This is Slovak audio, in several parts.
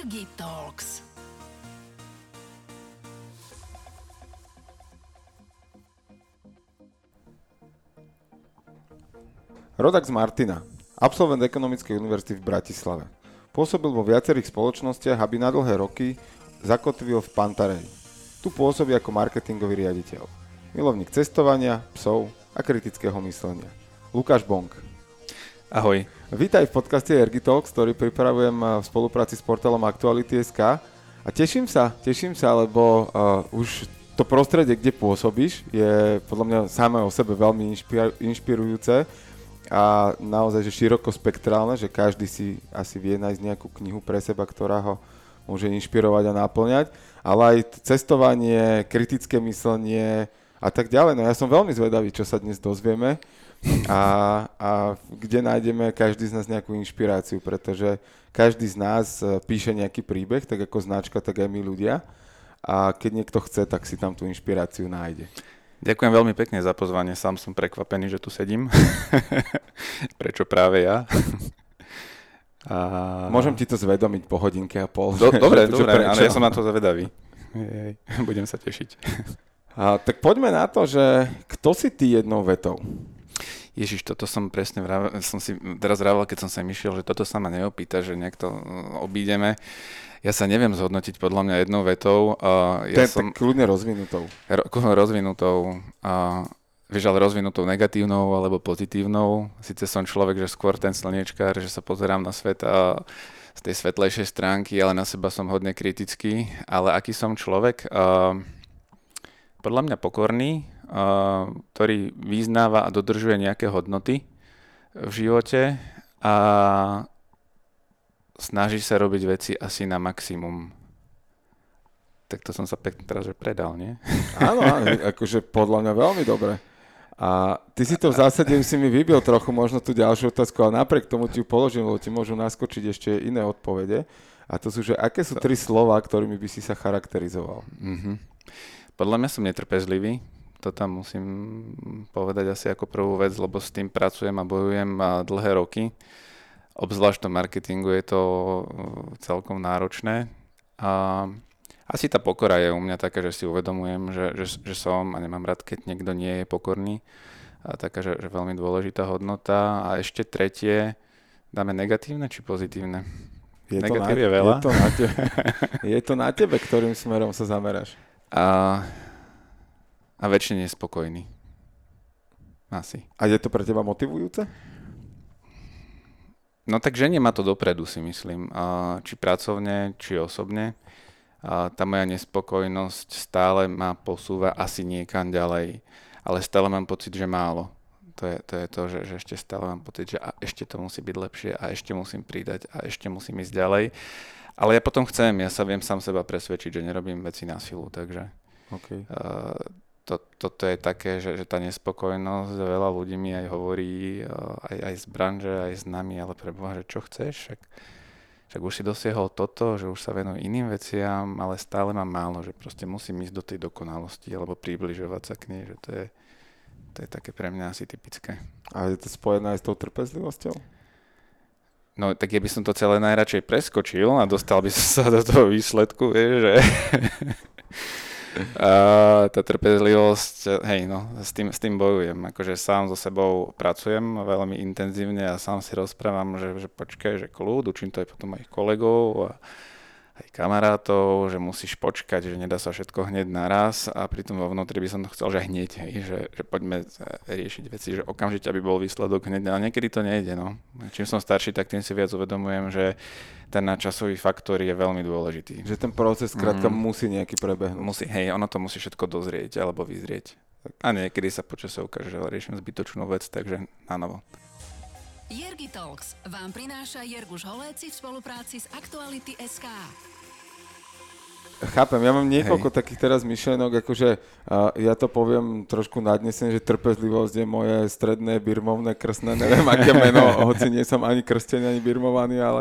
Jirgi Talks. Rodak z Martina, absolvent Ekonomickej univerzity v Bratislave. Pôsobil vo viacerých spoločnostiach, aby na dlhé roky zakotvil v Pantarej. Tu pôsobí ako marketingový riaditeľ. Milovník cestovania, psov a kritického myslenia. Lukáš Bonk. Ahoj. Vítaj v podcaste Ergitalks, ktorý pripravujem v spolupráci s portálom Aktuality.sk a teším sa, teším sa, lebo uh, už to prostredie, kde pôsobíš, je podľa mňa samé o sebe veľmi inšpir- inšpirujúce a naozaj, že širokospektrálne, že každý si asi vie nájsť nejakú knihu pre seba, ktorá ho môže inšpirovať a náplňať, ale aj cestovanie, kritické myslenie a tak ďalej. No ja som veľmi zvedavý, čo sa dnes dozvieme a, a kde nájdeme každý z nás nejakú inšpiráciu, pretože každý z nás e, píše nejaký príbeh, tak ako značka, tak aj my ľudia a keď niekto chce, tak si tam tú inšpiráciu nájde. Ďakujem veľmi pekne za pozvanie, sám som prekvapený, že tu sedím. Prečo práve ja? A... Môžem ti to zvedomiť po hodinke a pol. Do, dobre, že, dobre, ale ja som na to zavedavý. Jej, budem sa tešiť. A, tak poďme na to, že kto si ty jednou vetou? Ježiš, toto som presne vravel, som si teraz vravel, keď som sa myšiel, že toto sa ma neopýta, že nejak to obídeme. Ja sa neviem zhodnotiť podľa mňa jednou vetou. Uh, ja som, tak kľudne rozvinutou. Ro, rozvinutou. Uh, vieš, ale rozvinutou negatívnou alebo pozitívnou. Sice som človek, že skôr ten slniečkár, že sa pozerám na svet a z tej svetlejšej stránky, ale na seba som hodne kritický. Ale aký som človek? Uh, podľa mňa pokorný, ktorý vyznáva a dodržuje nejaké hodnoty v živote a snaží sa robiť veci asi na maximum. Tak to som sa pekne teraz že predal, nie? Áno, áno, akože podľa mňa veľmi dobre. A ty si to v zásade si mi vybil trochu možno tú ďalšiu otázku, ale napriek tomu ti ju položím, lebo ti môžu naskočiť ešte iné odpovede. A to sú, že aké sú tri slova, ktorými by si sa charakterizoval? Mm-hmm. Podľa mňa som netrpezlivý, to tam musím povedať asi ako prvú vec, lebo s tým pracujem a bojujem dlhé roky obzvlášť v marketingu je to uh, celkom náročné. A asi tá pokora je u mňa taká, že si uvedomujem, že, že, že som a nemám rád, keď niekto nie je pokorný. A taká, že, že veľmi dôležitá hodnota. A ešte tretie, dáme negatívne či pozitívne? Je Negatív to na, je veľa. Je to, na tebe, je to na tebe, ktorým smerom sa zameráš. A, a väčšine nespokojný. Asi. A je to pre teba motivujúce? No tak ženie ma to dopredu, si myslím. či pracovne, či osobne. tá moja nespokojnosť stále ma posúva asi niekam ďalej. Ale stále mám pocit, že málo. To je to, je to že, že ešte stále mám pocit, že a ešte to musí byť lepšie a ešte musím pridať a ešte musím ísť ďalej. Ale ja potom chcem, ja sa viem sám seba presvedčiť, že nerobím veci na silu, takže okay. uh, to, toto je také, že, že tá nespokojnosť, veľa ľudí mi aj hovorí, eh, aj, aj z branže, aj s nami, ale preboha, že čo chceš, však, však už si dosiahol toto, že už sa venujú iným veciam, ale stále mám málo, že proste musím ísť do tej dokonalosti alebo približovať sa k nej, že to je, to je také pre mňa asi typické. A je to spojené aj s tou trpezlivosťou? No tak ja by som to celé najradšej preskočil a dostal by som sa do toho výsledku, vieš, že tá trpezlivosť, hej, no, s tým, s tým bojujem. Akože sám so sebou pracujem veľmi intenzívne a sám si rozprávam, že, že počkaj, že kľud, učím to aj potom aj kolegov a aj kamarátov, že musíš počkať, že nedá sa všetko hneď naraz a pritom vo vnútri by som to chcel, že hneď, hej, že, že poďme riešiť veci, že okamžite by bol výsledok hneď, ale niekedy to nejde, no. Čím som starší, tak tým si viac uvedomujem, že ten časový faktor je veľmi dôležitý. Že ten proces skrátka mm. musí nejaký prebehnúť. Musí, hej, ono to musí všetko dozrieť alebo vyzrieť. A niekedy sa počasie ukáže, že riešim zbytočnú vec, takže na novo. Jergi Talks vám prináša Jerguš Holéci v spolupráci s Aktuality SK. Chápem, ja mám niekoľko Hej. takých teraz myšlenok, akože uh, ja to poviem trošku nadnesene, že trpezlivosť je moje stredné birmovné krstné, neviem aké meno, hoci nie som ani krstený, ani birmovaný, ale,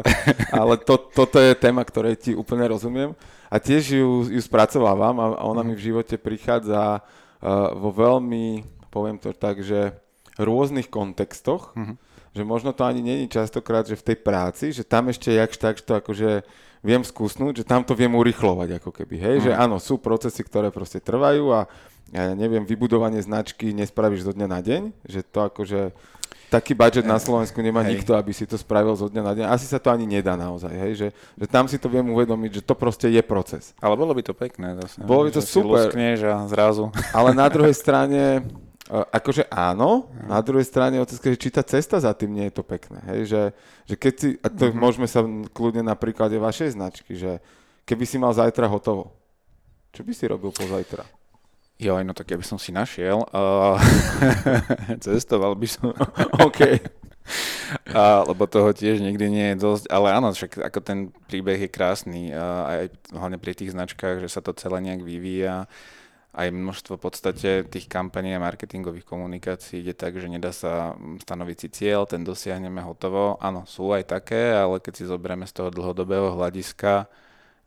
ale to, toto je téma, ktorej ti úplne rozumiem. A tiež ju, ju spracovávam a ona mi v živote prichádza uh, vo veľmi, poviem to tak, že rôznych kontextoch, uh-huh že možno to ani není častokrát, že v tej práci, že tam ešte jakž tak, to akože viem skúsnuť, že tam to viem urychlovať ako keby, hej, mm. že áno, sú procesy, ktoré proste trvajú a ja neviem, vybudovanie značky nespravíš zo dňa na deň, že to akože taký budget na Slovensku nemá hej. nikto, aby si to spravil zo dňa na deň. Asi sa to ani nedá naozaj, hej, že, že tam si to viem uvedomiť, že to proste je proces. Ale bolo by to pekné zase. Bolo by to super. a zrazu. Ale na druhej strane, akože áno, na druhej strane otázka, že či tá cesta za tým nie je to pekné, hej, že, že keď si, a to mm-hmm. môžeme sa kľudne na príklade vašej značky, že keby si mal zajtra hotovo, čo by si robil po zajtra? Jo, no tak ja by som si našiel. Uh, cestoval by som. OK. A, lebo toho tiež nikdy nie je dosť, ale áno, však ako ten príbeh je krásny, a aj hlavne pri tých značkách, že sa to celé nejak vyvíja. Aj množstvo v podstate tých kampaní a marketingových komunikácií ide tak, že nedá sa stanoviť si cieľ, ten dosiahneme hotovo. Áno, sú aj také, ale keď si zoberieme z toho dlhodobého hľadiska,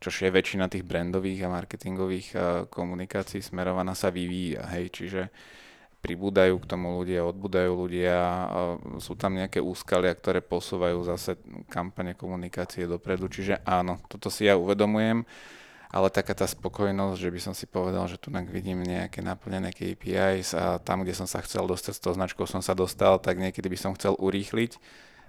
čo je väčšina tých brandových a marketingových uh, komunikácií smerovaná sa vyvíja, hej, čiže pribúdajú k tomu ľudia, odbudajú ľudia, uh, sú tam nejaké úskalia, ktoré posúvajú zase kampane komunikácie dopredu, čiže áno, toto si ja uvedomujem, ale taká tá spokojnosť, že by som si povedal, že tu vidím nejaké naplnené KPIs a tam, kde som sa chcel dostať s tou značkou, som sa dostal, tak niekedy by som chcel urýchliť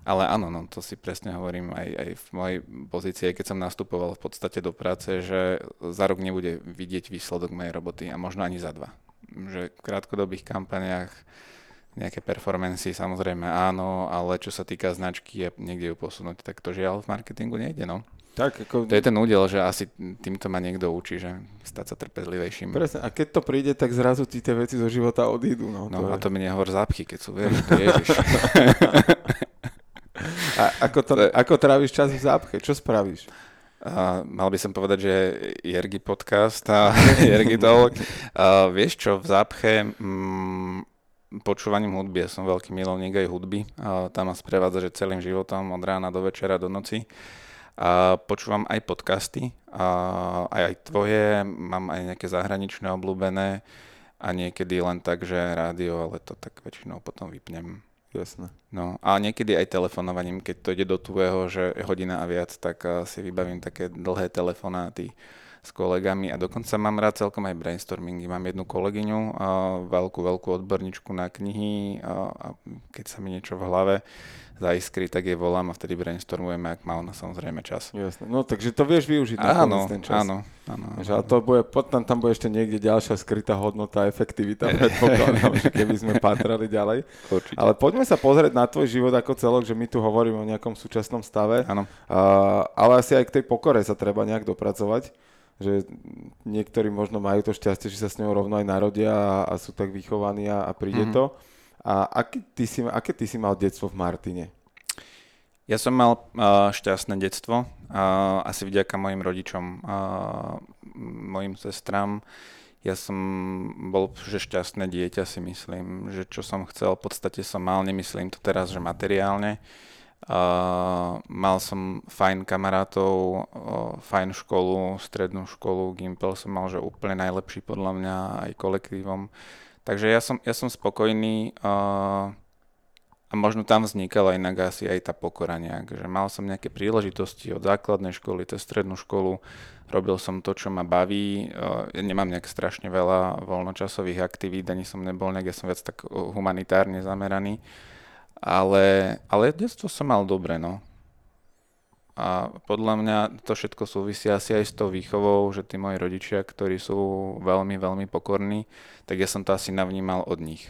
ale áno, no, to si presne hovorím aj, aj v mojej pozícii, keď som nastupoval v podstate do práce, že za rok nebude vidieť výsledok mojej roboty a možno ani za dva. Že v krátkodobých kampaniách nejaké performancy samozrejme áno, ale čo sa týka značky a niekde ju posunúť, tak to žiaľ v marketingu nejde, no. Tak, ako... To je ten údel, že asi týmto ma niekto učí, že stať sa trpezlivejším. Presne, a keď to príde, tak zrazu ti tie veci zo života odídu. No, no to a je... to mi nehovor zápchy, keď sú, vieš, to ježiš. A ako, to, ako tráviš čas v zápche? Čo spravíš? Uh, mal by som povedať, že Jergy podcast a Jergy Talk. Uh, vieš čo, v zápche um, počúvaním hudby, ja som veľký milovník aj hudby. Uh, tam ma sprevádza, že celým životom od rána do večera, do noci. A počúvam aj podcasty, a aj, aj tvoje, mám aj nejaké zahraničné obľúbené a niekedy len tak, že rádio, ale to tak väčšinou potom vypnem. Jasné. No a niekedy aj telefonovaním, keď to ide do tvojho, že hodina a viac, tak si vybavím také dlhé telefonáty s kolegami a dokonca mám rád celkom aj brainstormingy. Mám jednu kolegyňu, veľkú, veľkú odborníčku na knihy a keď sa mi niečo v hlave iskry, tak je volám a vtedy brainstormujeme, ak má ona samozrejme čas. Jasne. No takže to vieš využiť áno, ten čas. Áno, áno. áno. Ale to bude, potom tam bude ešte niekde ďalšia skrytá hodnota a efektivita, predpokladám, že keby sme patrali ďalej. Určite. Ale poďme sa pozrieť na tvoj život ako celok, že my tu hovoríme o nejakom súčasnom stave. Áno. Uh, ale asi aj k tej pokore sa treba nejak dopracovať že niektorí možno majú to šťastie, že sa s ňou rovno aj narodia a, a sú tak vychovaní a, a príde mm-hmm. to. A aké ty si, aké ty si mal detstvo v Martine? Ja som mal uh, šťastné detstvo, uh, asi vďaka mojim rodičom, uh, mojim sestram. Ja som bol že šťastné dieťa, si myslím, že čo som chcel, v podstate som mal, nemyslím to teraz, že materiálne. Uh, mal som fajn kamarátov, uh, fajn školu, strednú školu, Gimpel som mal, že úplne najlepší podľa mňa aj kolektívom. Takže ja som, ja som spokojný uh, a možno tam vznikala inak asi aj tá pokora nejak, že mal som nejaké príležitosti od základnej školy cez strednú školu, robil som to, čo ma baví, uh, ja nemám nejak strašne veľa voľnočasových aktivít, ani som nebol nejak, ja som viac tak humanitárne zameraný, ale, ale detstvo som mal dobre, no. A podľa mňa to všetko súvisí asi aj s tou výchovou, že tí moji rodičia, ktorí sú veľmi, veľmi pokorní, tak ja som to asi navnímal od nich.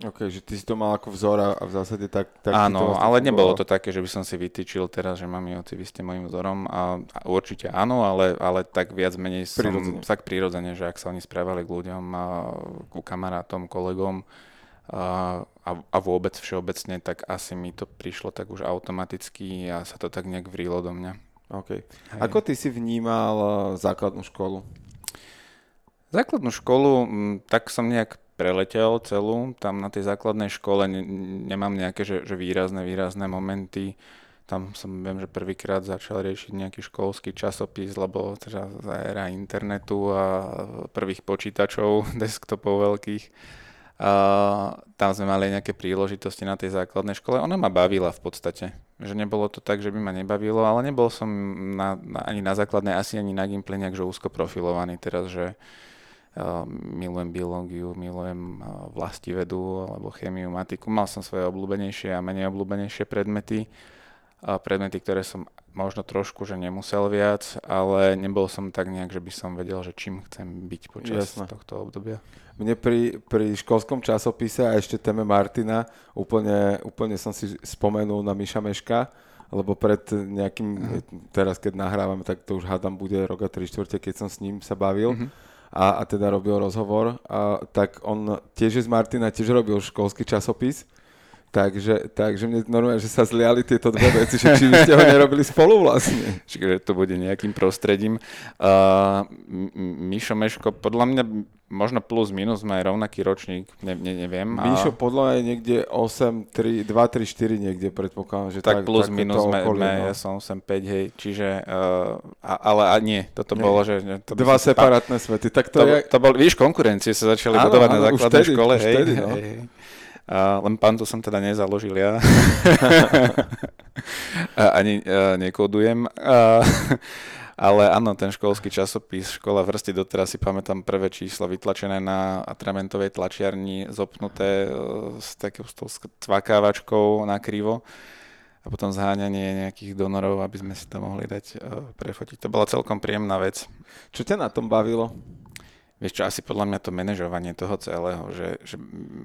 Ok, že ty si to mal ako vzor a v zásade tak... tak áno, vlastne ale fungovalo. nebolo to také, že by som si vytýčil teraz, že mami, oci, vy ste môjim vzorom. A, a určite áno, ale, ale tak viac menej som prirodzene. tak prirodzene, že ak sa oni správali k ľuďom, a, ku kamarátom, kolegom, a, a vôbec všeobecne, tak asi mi to prišlo tak už automaticky a sa to tak nejak vrilo do mňa. OK. Ako ty si vnímal uh, základnú školu? Základnú školu, tak som nejak preletel celú. Tam na tej základnej škole ne, nemám nejaké že, že výrazné, výrazné momenty. Tam som viem, že prvýkrát začal riešiť nejaký školský časopis, lebo teda za éra internetu a prvých počítačov, desktopov veľkých tam sme mali nejaké príležitosti na tej základnej škole. Ona ma bavila v podstate. Že nebolo to tak, že by ma nebavilo, ale nebol som na, na, ani na základnej, asi ani na Gimply nejak že úzko profilovaný teraz, že uh, milujem biológiu, milujem uh, vlastivedu alebo chemiu, matiku. Mal som svoje obľúbenejšie a menej obľúbenejšie predmety. Uh, predmety, ktoré som možno trošku, že nemusel viac, ale nebol som tak nejak, že by som vedel, že čím chcem byť počas Jasne. tohto obdobia. Mne pri, pri školskom časopise a ešte téme Martina úplne, úplne som si spomenul na Miša Meška, lebo pred nejakým, uh-huh. teraz keď nahrávame, tak to už hádam bude rok a tri štvrte, keď som s ním sa bavil. Uh-huh. A, a teda robil rozhovor, a, tak on tiež z Martina tiež robil školský časopis Takže, takže mne normálne, že sa zliali tieto dve veci, že či by ste ho nerobili spolu vlastne. Čiže to bude nejakým prostredím. Uh, Mišo Meško, podľa mňa možno plus minus aj rovnaký ročník, ne, ne, neviem. Mišo podľa mňa je niekde 8, 3, 2, 3, 4 niekde predpokladám, že tak, tak plus tak minus me, okolie, me, no. ja som 8, 5, hej, čiže, uh, a, ale a nie, toto nie. bolo, že... To Dva separátne tá, svety, tak to, to je... To bol, víš, konkurencie sa začali áno, budovať áno, na základnej vtedy, škole, hej, vtedy, no. hej, hej. A len pantu som teda nezaložil ja. a ani a, nekodujem. A, ale áno, ten školský časopis Škola vrsti doteraz si pamätám prvé číslo vytlačené na atramentovej tlačiarni, zopnuté e, s takou cvakávačkou na krivo a potom zháňanie nejakých donorov, aby sme si to mohli dať uh, prefotiť. To bola celkom príjemná vec. Čo ťa na tom bavilo? Vieš čo, asi podľa mňa to manažovanie toho celého, že, že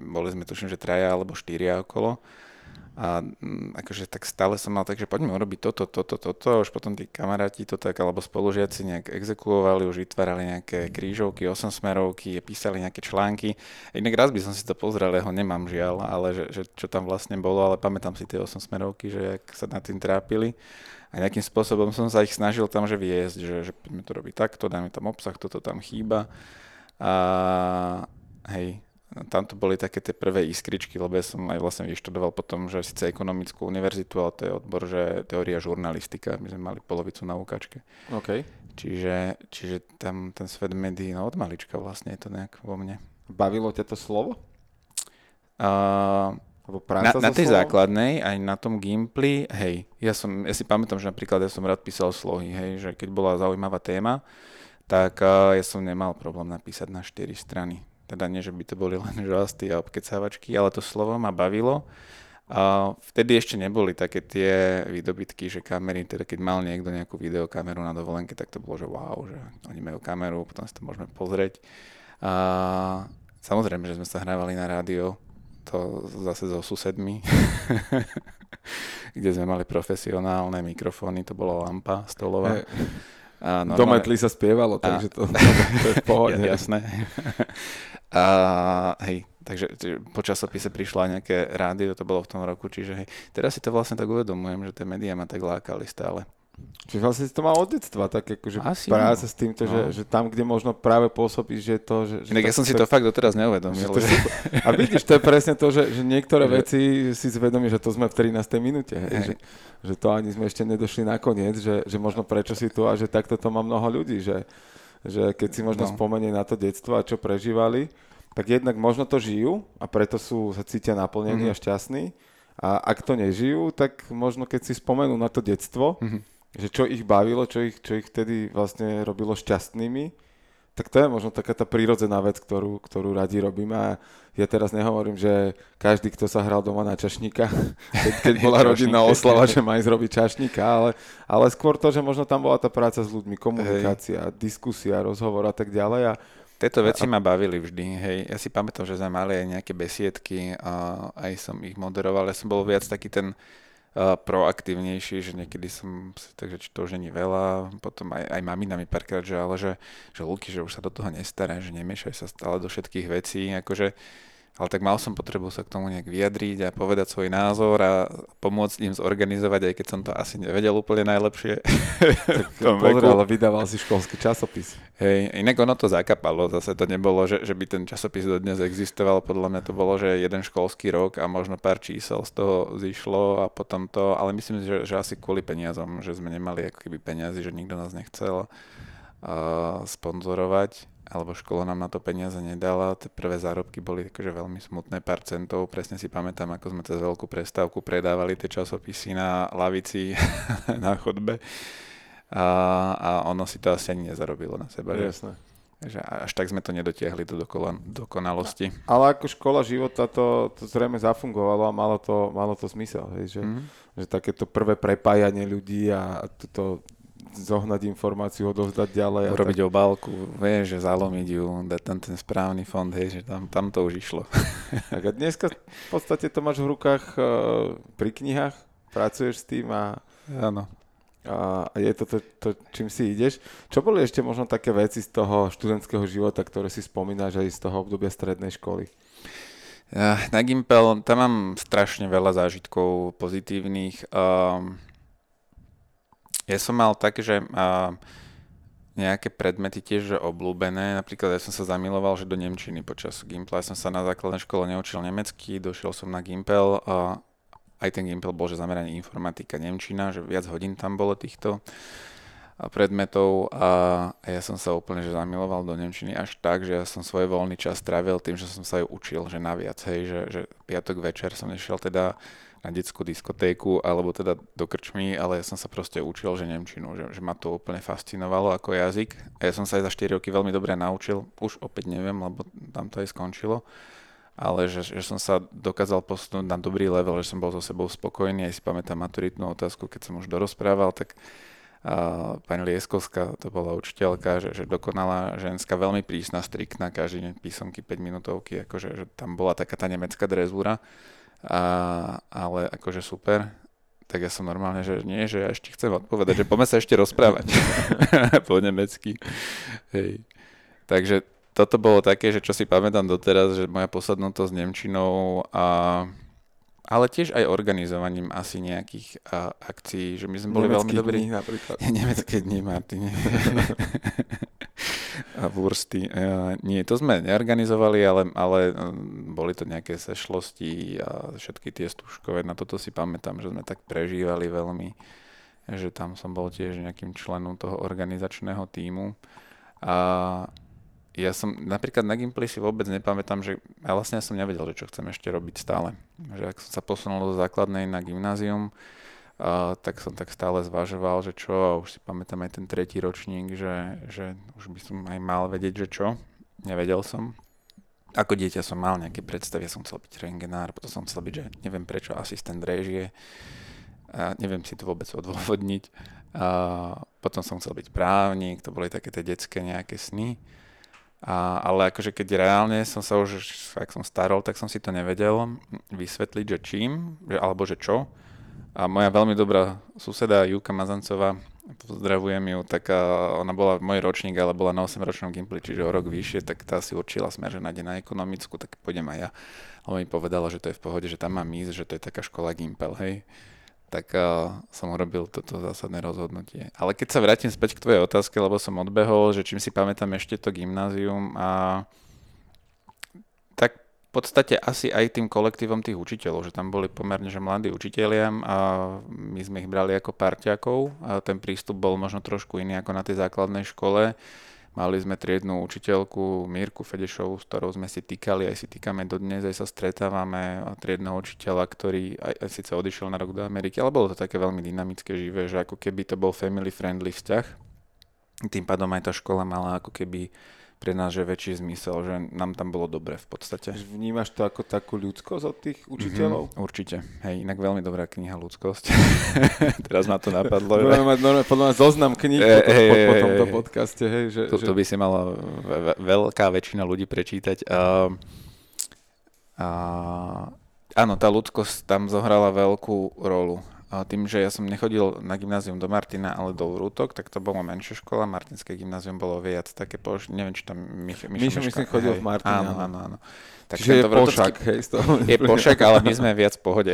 boli sme tuším, že traja alebo štyria okolo a mm, akože tak stále som mal tak, že poďme urobiť toto, toto, toto, už potom tí kamaráti to tak, alebo spolužiaci nejak exekuovali, už vytvárali nejaké krížovky, osmsmerovky, písali nejaké články. Inak raz by som si to pozrel, ja ho nemám žiaľ, ale že, že čo tam vlastne bolo, ale pamätám si tie osmsmerovky, že jak sa nad tým trápili. A nejakým spôsobom som sa ich snažil tam, že viesť, že, že poďme to robiť takto, dáme tam obsah, toto tam chýba. A hej, tam to boli také tie prvé iskričky, lebo ja som aj vlastne vyštudoval potom, že síce ekonomickú univerzitu, ale to je odbor, že teória žurnalistika, my sme mali polovicu na ukáčke. OK. Čiže, čiže tam ten svet médií, no od malička vlastne je to nejak vo mne. Bavilo ťa to slovo? Uh, na, na tej slovom? základnej, aj na tom Gimply, hej, ja, som, ja si pamätám, že napríklad ja som rád písal slohy, hej, že keď bola zaujímavá téma, tak uh, ja som nemal problém napísať na 4 strany. Teda nie, že by to boli len žasty a obkecávačky, ale to slovo ma bavilo. A vtedy ešte neboli také tie výdobytky, že kamery, teda keď mal niekto nejakú videokameru na dovolenke, tak to bolo, že wow, že oni majú kameru, potom si to môžeme pozrieť. A samozrejme, že sme sa hrávali na rádio, to zase so susedmi, kde sme mali profesionálne mikrofóny, to bola lampa stolová. Hey. A normálne... Dometli sa spievalo, takže to, to je v pohode. Jasné. A hej, takže po časopise prišlo aj nejaké rádio, to bolo v tom roku, čiže hej, teraz si to vlastne tak uvedomujem, že tie médiá ma tak lákali stále. Čiže vlastne si to mal od detstva, tak akože Asi práca no. s týmto, no. že, že tam, kde možno práve pôsobíš, že to... Že, že ja som si to fakt doteraz neuvedomil. Že že... A vidíš, to je presne to, že, že niektoré veci si zvedomí, že to sme v 13. minúte. Hej, že, že to ani sme ešte nedošli na koniec, že, že možno prečo si tu a že takto to má mnoho ľudí, že, že keď si možno no. spomenie na to detstvo a čo prežívali, tak jednak možno to žijú a preto sú, sa cítia naplnení mm-hmm. a šťastní. A ak to nežijú, tak možno keď si spomenú na to detstvo, mm-hmm že čo ich bavilo, čo ich, čo ich vtedy vlastne robilo šťastnými, tak to je možno taká tá prírodzená vec, ktorú, ktorú radi robíme a ja teraz nehovorím, že každý, kto sa hral doma na čašníka, keď, keď bola rodinná oslava, že má ísť robiť čašníka, ale, ale skôr to, že možno tam bola tá práca s ľuďmi, komunikácia, hej. diskusia, rozhovor a tak ďalej a tieto veci ma bavili vždy, hej. Ja si pamätám, že sme mali aj nejaké besiedky a aj som ich moderoval. Ja som bol viac taký ten proaktívnejší, že niekedy som si takže či to už není veľa, potom aj, aj mamina mi párkrát, že ale že, že Luky, že už sa do toho nestará, že nemiešaj sa stále do všetkých vecí, akože ale tak mal som potrebu sa k tomu nejak vyjadriť a povedať svoj názor a pomôcť im zorganizovať, aj keď som to asi nevedel úplne najlepšie. Tak pozor, ale vydával si školský časopis. Hej, inak ono to zakapalo, zase to nebolo, že, že by ten časopis dodnes existoval, podľa mňa to bolo, že jeden školský rok a možno pár čísel z toho zišlo a potom to, ale myslím, že, že asi kvôli peniazom, že sme nemali ako keby peniazy, že nikto nás nechcel uh, sponzorovať alebo škola nám na to peniaze nedala. Tie prvé zárobky boli akože veľmi smutné, pár centov. Presne si pamätám, ako sme cez veľkú prestávku predávali tie časopisy na lavici na chodbe. A, a ono si to asi ani nezarobilo na seba. Jasné. Že, že až tak sme to nedotiahli do dokola, dokonalosti. Ale ako škola života to, to zrejme zafungovalo a malo to, malo to zmysel. Hej, že, mm-hmm. že takéto prvé prepájanie ľudí a to zohnať informáciu, odovzdať ďalej. Urobiť tak... obálku, vieš, že zalomiť ju, dať tam ten správny fond, hej, že tam, tam to už išlo. Tak a dneska v podstate to máš v rukách uh, pri knihách, pracuješ s tým a... Áno. A je to, to to, čím si ideš. Čo boli ešte možno také veci z toho študentského života, ktoré si spomínaš aj z toho obdobia strednej školy? Na Gimpel, tam mám strašne veľa zážitkov pozitívnych. Um, ja som mal tak, že uh, nejaké predmety tiež obľúbené. Napríklad ja som sa zamiloval, že do Nemčiny počas Gimpla. Ja som sa na základnej škole neučil nemecky, došiel som na Gimpel a aj ten Gimpel bol, že zameraný informatika, Nemčina, že viac hodín tam bolo týchto predmetov a ja som sa úplne že zamiloval do Nemčiny až tak, že ja som svoj voľný čas trávil tým, že som sa ju učil, že naviac, hej, že, že piatok večer som nešiel teda na detskú diskotéku alebo teda do krčmy, ale ja som sa proste učil, že Nemčinu, že, že ma to úplne fascinovalo ako jazyk. Ja som sa aj za 4 roky veľmi dobre naučil, už opäť neviem, lebo tam to aj skončilo, ale že, že som sa dokázal posunúť na dobrý level, že som bol so sebou spokojný, aj si pamätám maturitnú otázku, keď som už dorozprával, tak a pani Lieskovská, to bola učiteľka, že, že dokonalá ženská, veľmi prísna, striktná, každý deň písomky 5 minútovky, akože že tam bola taká tá nemecká drezúra a, ale akože super, tak ja som normálne, že nie, že ja ešte chcem odpovedať, že poďme sa ešte rozprávať po nemecky. Hej. Takže toto bolo také, že čo si pamätám doteraz, že moja posadnutosť s Nemčinou a ale tiež aj organizovaním asi nejakých a, akcií, že my sme boli Nemecký veľmi dobrí. Dní napríklad. Nemecké dni, Martin. a Wursty. Uh, nie, to sme neorganizovali, ale, ale boli to nejaké sešlosti a všetky tie stúškové. Na toto si pamätám, že sme tak prežívali veľmi, že tam som bol tiež nejakým členom toho organizačného týmu. A ja som napríklad na Gimply si vôbec nepamätám, že ja vlastne som nevedel, že čo chcem ešte robiť stále. Že ak som sa posunul do základnej na gymnázium, a, tak som tak stále zvažoval, že čo, a už si pamätám aj ten tretí ročník, že, že už by som aj mal vedieť, že čo. Nevedel som. Ako dieťa som mal nejaké predstavy, ja som chcel byť rengenár, potom som chcel byť, že neviem prečo, asistent režie. A neviem si to vôbec odôvodniť. A potom som chcel byť právnik, to boli také tie detské nejaké sny. A, ale akože keď reálne som sa už, ak som starol, tak som si to nevedel vysvetliť, že čím, že, alebo že čo. A moja veľmi dobrá suseda Juka Mazancová, pozdravujem ju, tak ona bola môj ročník, ale bola na 8 ročnom Gimply, čiže o rok vyššie, tak tá si určila smer, že nájde na ekonomickú, tak pôjdem aj ja. Ale mi povedala, že to je v pohode, že tam mám ísť, že to je taká škola Gimpel, hej. Tak uh, som urobil toto zásadné rozhodnutie. Ale keď sa vrátim späť k tvojej otázke, lebo som odbehol, že čím si pamätám ešte to gymnázium a podstate asi aj tým kolektívom tých učiteľov, že tam boli pomerne že mladí učitelia a my sme ich brali ako parťakov a ten prístup bol možno trošku iný ako na tej základnej škole. Mali sme triednú učiteľku Mírku Fedešovú, s ktorou sme si týkali, aj si týkame dodnes, aj sa stretávame a triedného učiteľa, ktorý aj, aj síce odišiel na rok do Ameriky, ale bolo to také veľmi dynamické, živé, že ako keby to bol family friendly vzťah. Tým pádom aj tá škola mala ako keby pre nás je väčší zmysel, že nám tam bolo dobre v podstate. Vnímaš to ako takú ľudskosť od tých mhm, učiteľov? Mm-hmm, určite. Hej, inak veľmi dobrá kniha Ľudskosť. Teraz ma to napadlo. Budeme mať normálne podľa mňa zoznam kníh e, po, po, po tomto podcaste. Hej, že, to, že... to by si mala veľká väčšina ľudí prečítať. A, a, áno, tá ľudskosť tam zohrala veľkú rolu tým, že ja som nechodil na gymnázium do Martina, ale do Vrútok, tak to bolo menšia škola, Martinské gymnázium bolo viac také, poš- neviem, či tam Mišo, Mišo myslím, chodil hej. v Martina. Áno, áno, áno. Tak Čiže je pošak, hej, z toho. Je pošak, ale my sme viac v pohode.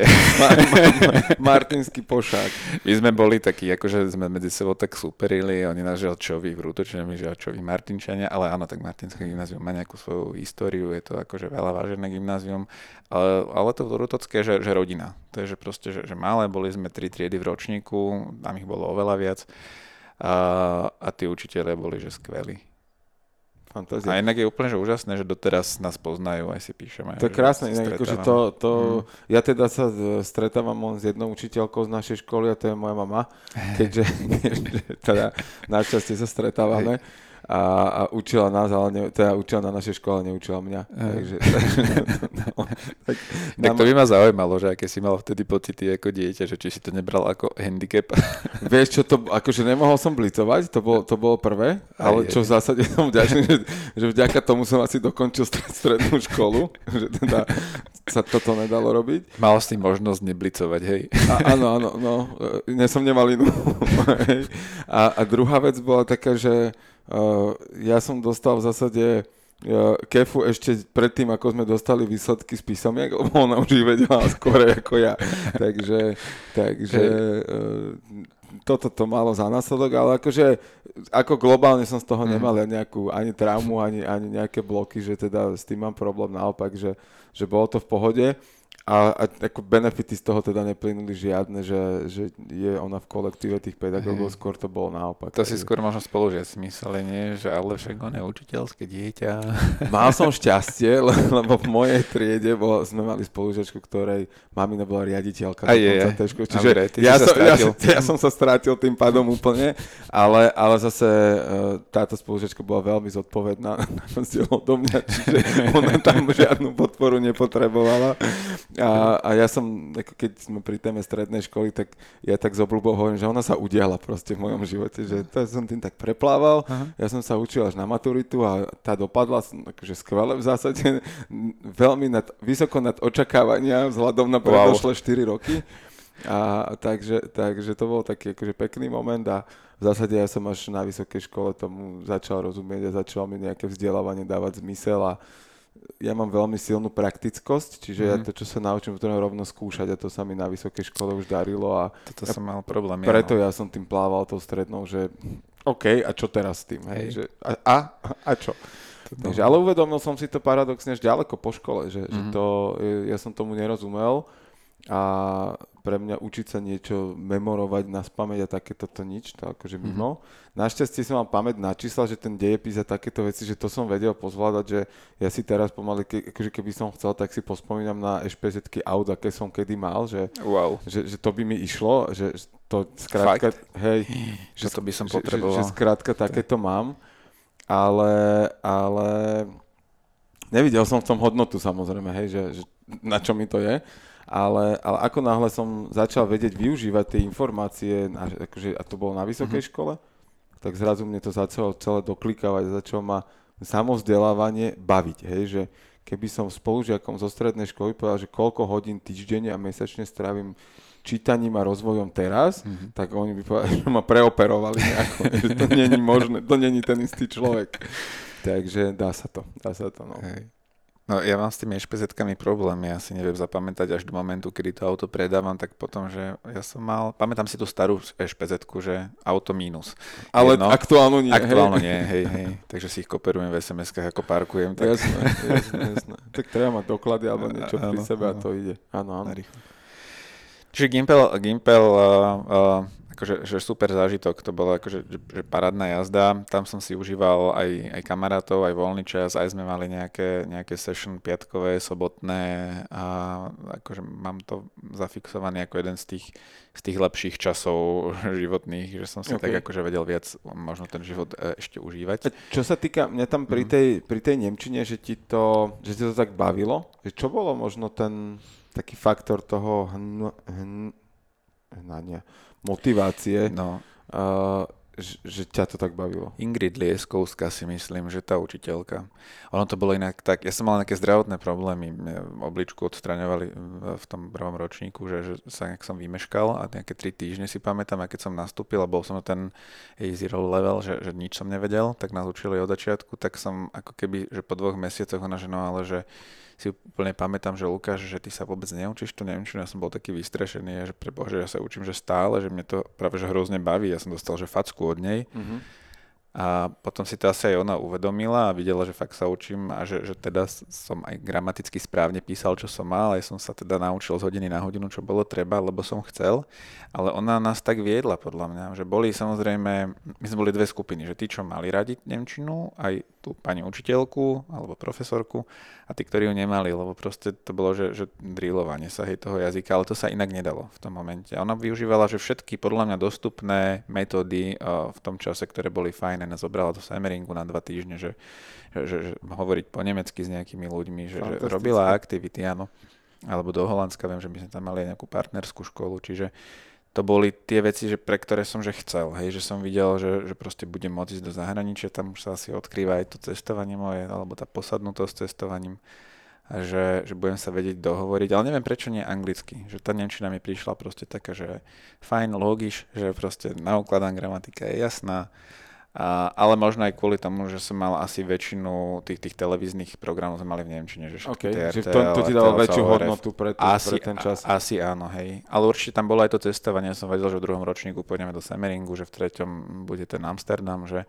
Martinský pošak. My sme boli takí, akože sme medzi sebou tak superili, oni nás Želčovi, Vrútočne, my Želčovi, Martinčania, ale áno, tak Martinské gymnázium má nejakú svoju históriu, je to akože veľa vážené gymnázium, ale, ale to Vrútocké, že, že rodina. To je, že proste, že, že malé, boli sme tri triedy v ročníku, tam ich bolo oveľa viac a, a tí učiteľe boli, že skvelí. Fantázia. A inak je úplne že úžasné, že doteraz nás poznajú, aj si píšeme. To je krásne, inak akože to, to mm. ja teda sa stretávam len s jednou učiteľkou z našej školy a to je moja mama, keďže, keďže teda našťastie sa stretávame. Hej a, a učila nás, ale ne, teda učila na našej škole, neučila mňa. Takže, takže, no, tak, tak to by ma zaujímalo, že aké si mal vtedy pocity ako dieťa, že či si to nebral ako handicap. Vieš čo, to, akože nemohol som blicovať, to bolo, to bolo prvé, ale čo v zásade som vďačný, že, že vďaka tomu som asi dokončil strednú školu, že teda sa toto nedalo robiť. Mal si možnosť neblicovať, hej. A, áno, áno, no, ne som nemal inú. a, a druhá vec bola taká, že ja som dostal v zásade uh, kefu ešte predtým, ako sme dostali výsledky z písomiek, lebo ona už ich vedela skôr ako ja. takže takže uh, toto to malo za následok, ale akože ako globálne som z toho mhm. nemal nejakú ani traumu, ani, ani nejaké bloky, že teda s tým mám problém naopak, že, že bolo to v pohode. A, a ako benefity z toho teda neplynuli žiadne, že, že je ona v kolektíve tých pedagógov, skôr to bolo naopak. To si skôr možno spolužiaci mysleli, nie? Že ale však on je učiteľské dieťa. Mal som šťastie, lebo v mojej triede bolo, sme mali spolužiačku, ktorej mamina bola riaditeľka. A je, je. Čiže ja, som, ja, ja som sa strátil tým pádom úplne, ale, ale zase uh, táto spolužiačka bola veľmi zodpovedná na rozdiel odo mňa, čiže ona tam žiadnu podporu nepotrebovala. A, a ja som, ako keď sme pri téme strednej školy, tak ja tak z obľubou hovorím, že ona sa udiala proste v mojom živote, že to som tým tak preplával. Aha. Ja som sa učil až na maturitu a tá dopadla akože skvele v zásade, veľmi nad, vysoko nad očakávania vzhľadom na predošlé wow. 4 roky. A takže, takže to bol taký akože pekný moment a v zásade ja som až na vysokej škole tomu začal rozumieť a začal mi nejaké vzdelávanie dávať zmysel a ja mám veľmi silnú praktickosť, čiže mm. ja mhm. to, čo sa naučím, to rovno skúšať a to sa mi na vysokej škole už darilo a Toto ja, som mal problém. Preto ja, no. ja som tým plával tou strednou, že OK, a čo teraz s tým? Hej? Hej. Že, a, a, a čo? Takže, ale uvedomil som si to paradoxne až ďaleko po škole, že, mm. že mhm. to, ja som tomu nerozumel a pre mňa učiť sa niečo memorovať na spameť a takéto to nič, to akože mhm. mimo. Mm-hmm. Našťastie som mal pamäť na čísla, že ten dejepis a takéto veci, že to som vedel pozvládať, že ja si teraz pomaly, ke, akože keby som chcel, tak si pospomínam na ešpz aut, aké som kedy mal, že, wow. že, že to by mi išlo, že to skrátka, Fakt? hej, že to by som potreboval. Že, že skrátka takéto mám, ale, ale nevidel som v tom hodnotu samozrejme, hej, že, že na čo mi to je ale, ale ako náhle som začal vedieť využívať tie informácie, akože, a to bolo na vysokej mm-hmm. škole, tak zrazu mne to začalo celé doklikávať, začalo ma samozdelávanie baviť, hej, že keby som spolužiakom zo strednej školy povedal, že koľko hodín týždenne a mesačne strávim čítaním a rozvojom teraz, mm-hmm. tak oni by povedali, že ma preoperovali nejako, že to není možné, to není ten istý človek. Takže dá sa to, dá sa to, no. Hej. No ja mám s tými ešpezetkami problém, ja si neviem zapamätať až do momentu, kedy to auto predávam, tak potom, že ja som mal, pamätám si tú starú ešpezetku, že auto mínus. Ale Jedno, aktuálno nie. Aktuálno hej. nie, hej, hej. Takže si ich koperujem v SMS-kách, ako parkujem. Tak... Jasné, jasné, jasné. Tak treba mať doklady alebo niečo pri sebe a to ide. Áno, áno. Čiže Gimpel, Gimpel uh, uh, akože že super zážitok, to bolo akože že, že parádna jazda, tam som si užíval aj, aj kamarátov, aj voľný čas, aj sme mali nejaké, nejaké session piatkové, sobotné a akože mám to zafixované ako jeden z tých, z tých lepších časov životných, že som si okay. tak akože vedel viac možno ten život e, ešte užívať. A čo sa týka, mňa tam pri mhm. tej, pri tej Nemčine, že ti to, že ti to tak bavilo, že čo bolo možno ten taký faktor toho hn, hn, hnania, motivácie, no. uh, že, že ťa to tak bavilo? Ingrid Lieskovská si myslím, že tá učiteľka. Ono to bolo inak tak, ja som mal nejaké zdravotné problémy, obličku odstraňovali v tom prvom ročníku, že, že sa nejak som vymeškal a nejaké tri týždne si pamätám a keď som nastúpil a bol som na ten zero level, že, že nič som nevedel, tak nás učili od začiatku, tak som ako keby, že po dvoch mesiacoch ona že no ale že si úplne pamätám, že Lukáš, že ty sa vôbec neučíš tu Nemčinu, ja som bol taký vystrešený, že prebože, ja sa učím, že stále, že mne to práve že hrozne baví, ja som dostal, že facku od nej. Mm-hmm. A potom si to asi aj ona uvedomila a videla, že fakt sa učím a že, že teda som aj gramaticky správne písal, čo som mal, aj som sa teda naučil z hodiny na hodinu, čo bolo treba, lebo som chcel. Ale ona nás tak viedla podľa mňa, že boli samozrejme, my sme boli dve skupiny, že tí, čo mali radi Nemčinu, aj tú pani učiteľku alebo profesorku a tí, ktorí ju nemali, lebo proste to bolo, že, že drillovanie sa hej toho jazyka, ale to sa inak nedalo v tom momente. Ona využívala, že všetky podľa mňa dostupné metódy uh, v tom čase, ktoré boli fajné, nás zobrala do Semeringu na dva týždne, že, že, že, že hovoriť po nemecky s nejakými ľuďmi, že, že robila aktivity, áno. Alebo do Holandska, viem, že my sme tam mali nejakú partnerskú školu, čiže to boli tie veci, že pre ktoré som že chcel, hej, že som videl, že, že proste budem môcť ísť do zahraničia, tam už sa asi odkrýva aj to cestovanie moje, alebo tá posadnutosť cestovaním, a že, že budem sa vedieť dohovoriť, ale neviem prečo nie anglicky, že tá nemčina mi prišla proste taká, že fajn, logiš, že proste naukladám gramatika je jasná, a, ale možno aj kvôli tomu, že som mal asi väčšinu tých, tých televíznych programov sme mali v Nemčine, že všetky okay, že to, to ti dalo väčšiu hodnotu pre, tú, asi, pre ten čas. A, asi áno, hej. Ale určite tam bolo aj to cestovanie, ja som vedel, že v druhom ročníku pôjdeme do Semeringu, že v treťom bude ten Amsterdam, že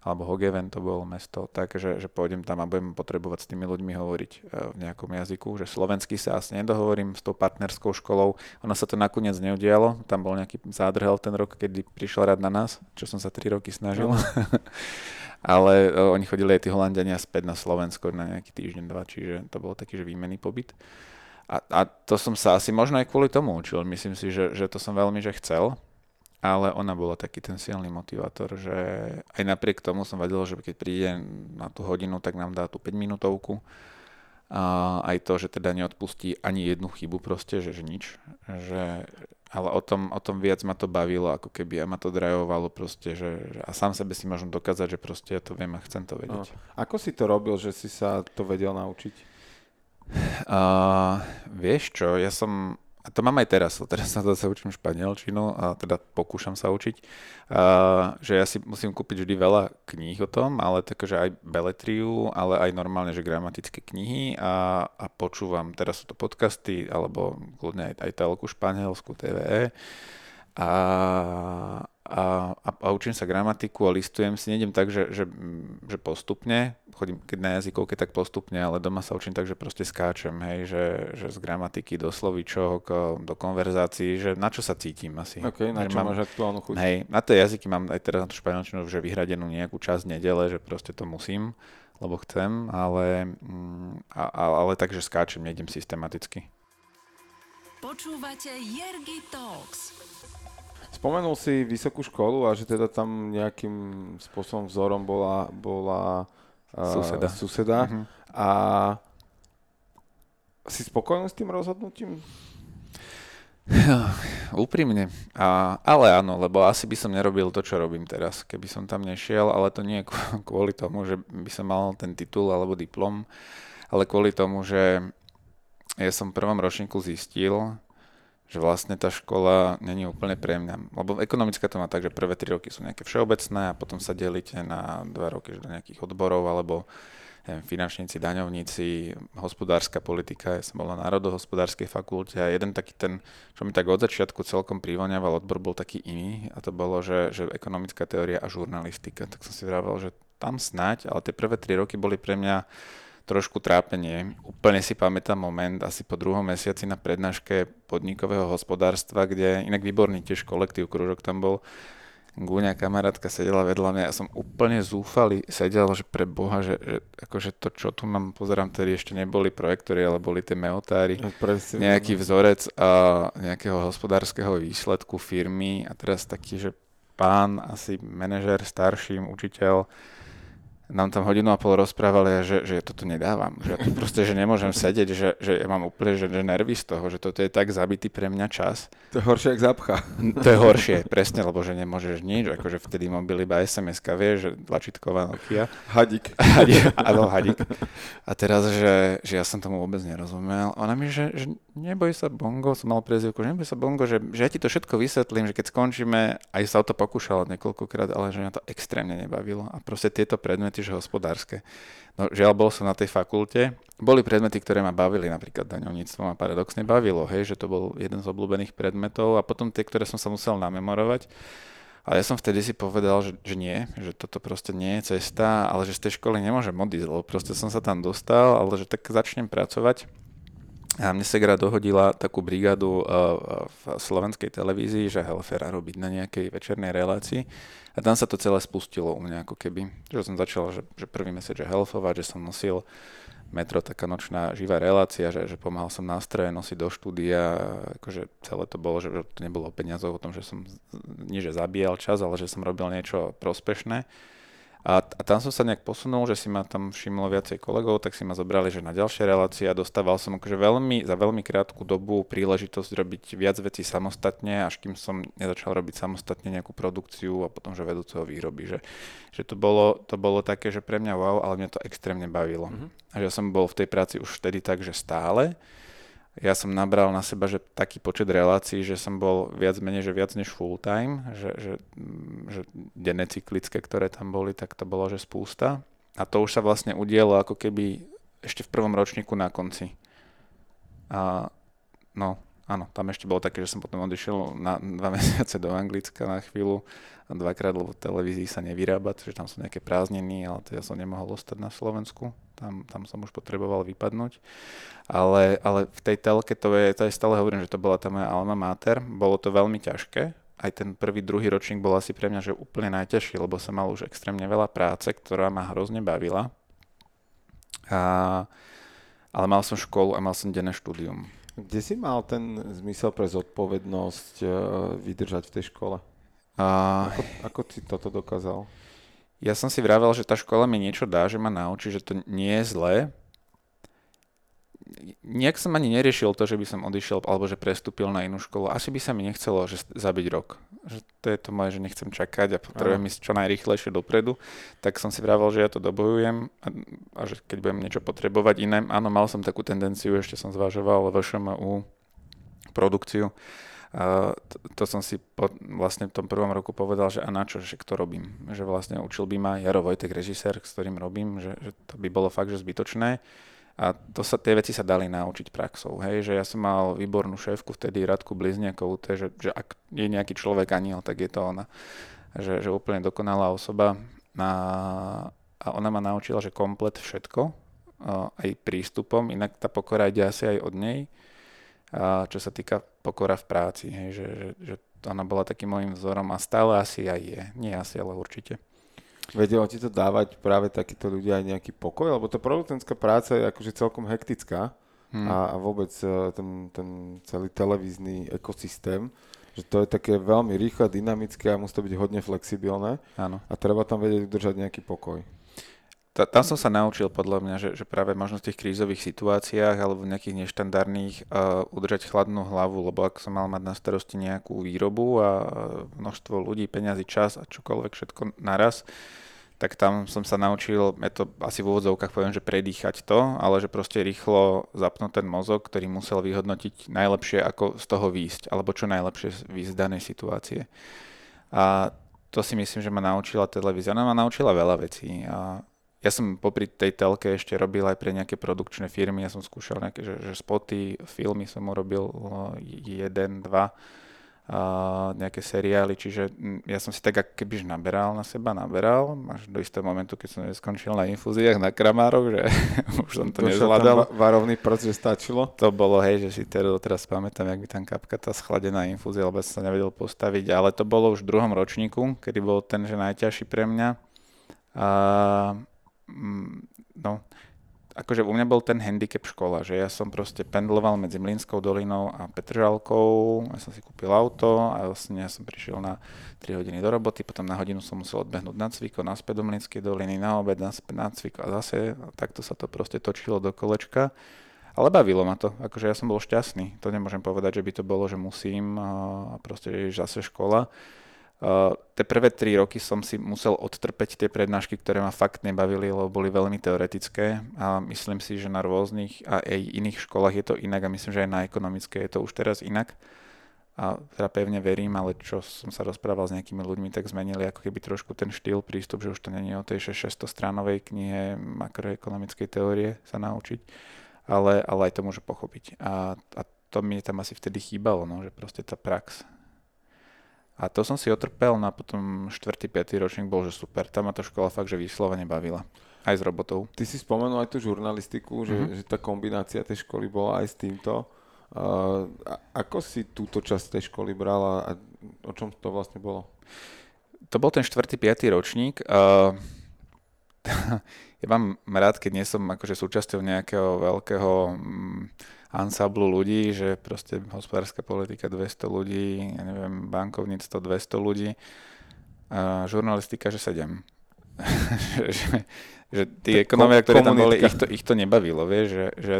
alebo Hogeven to bolo mesto, takže že pôjdem tam a budem potrebovať s tými ľuďmi hovoriť e, v nejakom jazyku, že slovensky sa asi nedohovorím s tou partnerskou školou. Ono sa to nakoniec neudialo, tam bol nejaký zádrhel ten rok, kedy prišiel rad na nás, čo som sa tri roky snažil. No. Ale uh, oni chodili aj tí Holandiania späť na Slovensko na nejaký týždeň, dva, čiže to bol taký, že výmenný pobyt. A, a to som sa asi možno aj kvôli tomu učil. Myslím si, že, že to som veľmi že chcel ale ona bola taký ten silný motivátor, že aj napriek tomu som vedel, že keď príde na tú hodinu, tak nám dá tú 5 minútovku. A aj to, že teda neodpustí ani jednu chybu proste, že, že nič. Že, ale o tom, o tom viac ma to bavilo, ako keby a ma to drajovalo proste, že, a sám sebe si môžem dokázať, že proste ja to viem a chcem to vedieť. No. Ako si to robil, že si sa to vedel naučiť? Uh, vieš čo, ja som a to mám aj teraz, teraz sa zase učím španielčinu a teda pokúšam sa učiť, a, že ja si musím kúpiť vždy veľa kníh o tom, ale takže aj beletriu, ale aj normálne, že gramatické knihy a, a počúvam, teraz sú to podcasty, alebo kľudne aj, aj telku španielsku, TVE a, a, a, a učím sa gramatiku a listujem si, nejdem tak, že, že, že postupne, chodím keď na jazykovke, tak postupne, ale doma sa učím tak, že proste skáčem, hej, že, že z gramatiky do slovíčok, do konverzácií, že na čo sa cítim asi. Ok, na čo mám, máš aktuálnu chuť. Hej, na tie jazyky mám aj teraz na tú španielčinu, že vyhradenú nejakú časť nedele, že proste to musím, lebo chcem, ale, mm, a, a, ale takže skáčem, nejdem systematicky. Počúvate Jergy Talks. Spomenul si vysokú školu a že teda tam nejakým spôsobom vzorom bola, bola uh, suseda. suseda. Uh-huh. A si spokojný s tým rozhodnutím? Úprimne. A, ale áno, lebo asi by som nerobil to, čo robím teraz, keby som tam nešiel, ale to nie je kvôli tomu, že by som mal ten titul alebo diplom, ale kvôli tomu, že ja som v prvom ročníku zistil, že vlastne tá škola není úplne pre mňa. Lebo ekonomická to má tak, že prvé tri roky sú nejaké všeobecné a potom sa delíte na dva roky do nejakých odborov alebo neviem, finančníci, daňovníci, hospodárska politika. Ja som bol na národohospodárskej fakulte a jeden taký ten, čo mi tak od začiatku celkom privoňaval odbor, bol taký iný a to bolo, že, že ekonomická teória a žurnalistika. Tak som si vravel, že tam snať, ale tie prvé tri roky boli pre mňa trošku trápenie. Úplne si pamätám moment asi po druhom mesiaci na prednáške podnikového hospodárstva, kde inak výborný tiež kolektív, kružok tam bol. Gúňa kamarátka sedela vedľa mňa a ja som úplne zúfalý sedel, že pre Boha, že, že akože to, čo tu mám, pozerám, tedy ešte neboli projektory, ale boli tie meotári, no, Presne, nejaký vzorec a nejakého hospodárskeho výsledku firmy a teraz taký, že pán, asi manažer, starší učiteľ, nám tam hodinu a pol rozprávali, že, že ja toto nedávam. Že ja to proste, že nemôžem sedieť, že, že ja mám úplne že, že nervy z toho, že toto je tak zabitý pre mňa čas. To je horšie, ako zapcha. To je horšie, presne, lebo že nemôžeš nič, akože vtedy mobil iba SMS, vieš, že tlačítková Nokia. Hadík. Hadík, áno, hadík. A teraz, že, že ja som tomu vôbec nerozumel. Ona mi, že, že neboj sa bongo, som mal prezivku, že neboj sa bongo, že, že ja ti to všetko vysvetlím, že keď skončíme, aj sa o to pokúšala niekoľkokrát, ale že mňa to extrémne nebavilo. A proste tieto predmety, že hospodárske. No žiaľ, bol som na tej fakulte. Boli predmety, ktoré ma bavili, napríklad daňovníctvo ma paradoxne bavilo, hej, že to bol jeden z obľúbených predmetov a potom tie, ktoré som sa musel namemorovať. Ale ja som vtedy si povedal, že, že nie, že toto proste nie je cesta, ale že z tej školy nemôžem odísť, lebo proste som sa tam dostal, ale že tak začnem pracovať. A mne Segra dohodila takú brigádu v slovenskej televízii, že Helfera robiť na nejakej večernej relácii. A tam sa to celé spustilo u mňa ako keby. Že som začal, že, že prvý mesiac, že helfovať, že som nosil metro, taká nočná živá relácia, že, že pomáhal som nástroje nosiť do štúdia, akože celé to bolo, že, že to nebolo o peniazoch, o tom, že som nie že zabíjal čas, ale že som robil niečo prospešné. A, a tam som sa nejak posunul, že si ma tam všimlo viacej kolegov, tak si ma zobrali, že na ďalšie relácie a dostával som akože veľmi, za veľmi krátku dobu príležitosť robiť viac vecí samostatne, až kým som nezačal robiť samostatne nejakú produkciu a potom, že vedúceho výroby. Že, že to, bolo, to bolo také, že pre mňa wow, ale mňa to extrémne bavilo. Mm-hmm. A že som bol v tej práci už vtedy tak, že stále ja som nabral na seba, že taký počet relácií, že som bol viac menej, že viac než full time, že, že, že denné cyklické, ktoré tam boli, tak to bolo, že spústa. A to už sa vlastne udielo ako keby ešte v prvom ročníku na konci. A no, áno, tam ešte bolo také, že som potom odišiel na dva mesiace do Anglicka na chvíľu dvakrát, lebo televízii sa nevyrába, že tam sú nejaké prázdniny, ale to ja som nemohol ostať na Slovensku tam, tam som už potreboval vypadnúť. Ale, ale v tej telke to je, to je stále hovorím, že to bola tá moja alma mater, bolo to veľmi ťažké, aj ten prvý, druhý ročník bol asi pre mňa že úplne najťažší, lebo som mal už extrémne veľa práce, ktorá ma hrozne bavila. A, ale mal som školu a mal som denné štúdium. Kde si mal ten zmysel pre zodpovednosť uh, vydržať v tej škole? A... Ako, ako si toto dokázal? ja som si vravel, že tá škola mi niečo dá, že ma naučí, že to nie je zlé. Nejak som ani neriešil to, že by som odišiel alebo že prestúpil na inú školu. Asi by sa mi nechcelo že zabiť rok. Že to je to moje, že nechcem čakať a potrebujem ísť čo najrychlejšie dopredu. Tak som si vravel, že ja to dobojujem a, a že keď budem niečo potrebovať iné. Áno, mal som takú tendenciu, ešte som zvažoval VŠMU produkciu to, to som si po, vlastne v tom prvom roku povedal, že a na čo, že to robím. Že vlastne učil by ma Jaro Vojtek, režisér, s ktorým robím, že, že to by bolo fakt, že zbytočné. A to sa, tie veci sa dali naučiť praxou. Hej, že ja som mal výbornú šéfku vtedy, Radku Blizniakovú, že, že ak je nejaký človek aniel, tak je to ona. Že, že úplne dokonalá osoba. A, a ona ma naučila, že komplet všetko, aj prístupom, inak tá pokora ide asi aj od nej a čo sa týka pokora v práci, hej, že, že, že ona bola takým môjim vzorom a stále asi aj je. Nie asi, ale určite. Vedelo ti to dávať práve takíto ľudia aj nejaký pokoj? Lebo to producentská práca je akože celkom hektická hmm. a, a vôbec e, ten, ten celý televízny ekosystém, že to je také veľmi rýchle, dynamické a musí to byť hodne flexibilné. Áno. A treba tam vedieť udržať nejaký pokoj ta, tam som sa naučil podľa mňa, že, že práve možno v tých krízových situáciách alebo v nejakých neštandardných uh, udržať chladnú hlavu, lebo ak som mal mať na starosti nejakú výrobu a množstvo ľudí, peňazí, čas a čokoľvek všetko naraz, tak tam som sa naučil, ja to asi v úvodzovkách poviem, že predýchať to, ale že proste rýchlo zapnúť ten mozog, ktorý musel vyhodnotiť najlepšie, ako z toho výjsť, alebo čo najlepšie výjsť z danej situácie. A to si myslím, že ma naučila televízia. Ona ma naučila veľa vecí. A ja som popri tej telke ešte robil aj pre nejaké produkčné firmy, ja som skúšal nejaké že, že spoty, filmy som urobil jeden, dva, a nejaké seriály, čiže ja som si tak ako keby naberal na seba, naberal, až do istého momentu, keď som skončil na infúziách na kramároch, že už som to nezvládal. Tam varovný že stačilo? To bolo, hej, že si teda teraz pamätám, jak by tam kapka tá schladená infúzia, lebo som sa nevedel postaviť, ale to bolo už v druhom ročníku, kedy bol ten, že najťažší pre mňa. Mm, no, akože u mňa bol ten handicap škola, že ja som proste pendloval medzi Mlinskou dolinou a Petržalkou, ja som si kúpil auto a vlastne ja som prišiel na 3 hodiny do roboty, potom na hodinu som musel odbehnúť na cviko, naspäť do Mlinskej doliny, na obed, naspäť na cviko a zase takto sa to proste točilo do kolečka. Ale bavilo ma to, akože ja som bol šťastný, to nemôžem povedať, že by to bolo, že musím a proste že zase škola Uh, tie prvé tri roky som si musel odtrpeť tie prednášky, ktoré ma fakt nebavili, lebo boli veľmi teoretické a myslím si, že na rôznych a aj iných školách je to inak a myslím, že aj na ekonomické je to už teraz inak. A teda pevne verím, ale čo som sa rozprával s nejakými ľuďmi, tak zmenili ako keby trošku ten štýl, prístup, že už to je o tej 600 stránovej knihe makroekonomickej teórie sa naučiť, ale, ale aj to môže pochopiť. A, a to mi tam asi vtedy chýbalo, no, že proste tá prax A to som si otrpel, no a potom 4. 5. ročník bol, že super. Tam ma to škola fakt, že vyslovene bavila. Aj s robotou. Ty si spomenul aj tú žurnalistiku, že, mm-hmm. že tá kombinácia tej školy bola aj s týmto. Uh, ako si túto časť tej školy brala a o čom to vlastne bolo? To bol ten 4. 5. ročník. Uh, ja mám rád, keď nie som akože súčasťou nejakého veľkého mm, ansamblu ľudí, že proste hospodárska politika 200 ľudí, ja neviem, bankovníctvo 200 ľudí, a žurnalistika, že 7. že, že tí ekonomia, ktorí tam boli, ich to, ich to nebavilo, vieš, že, že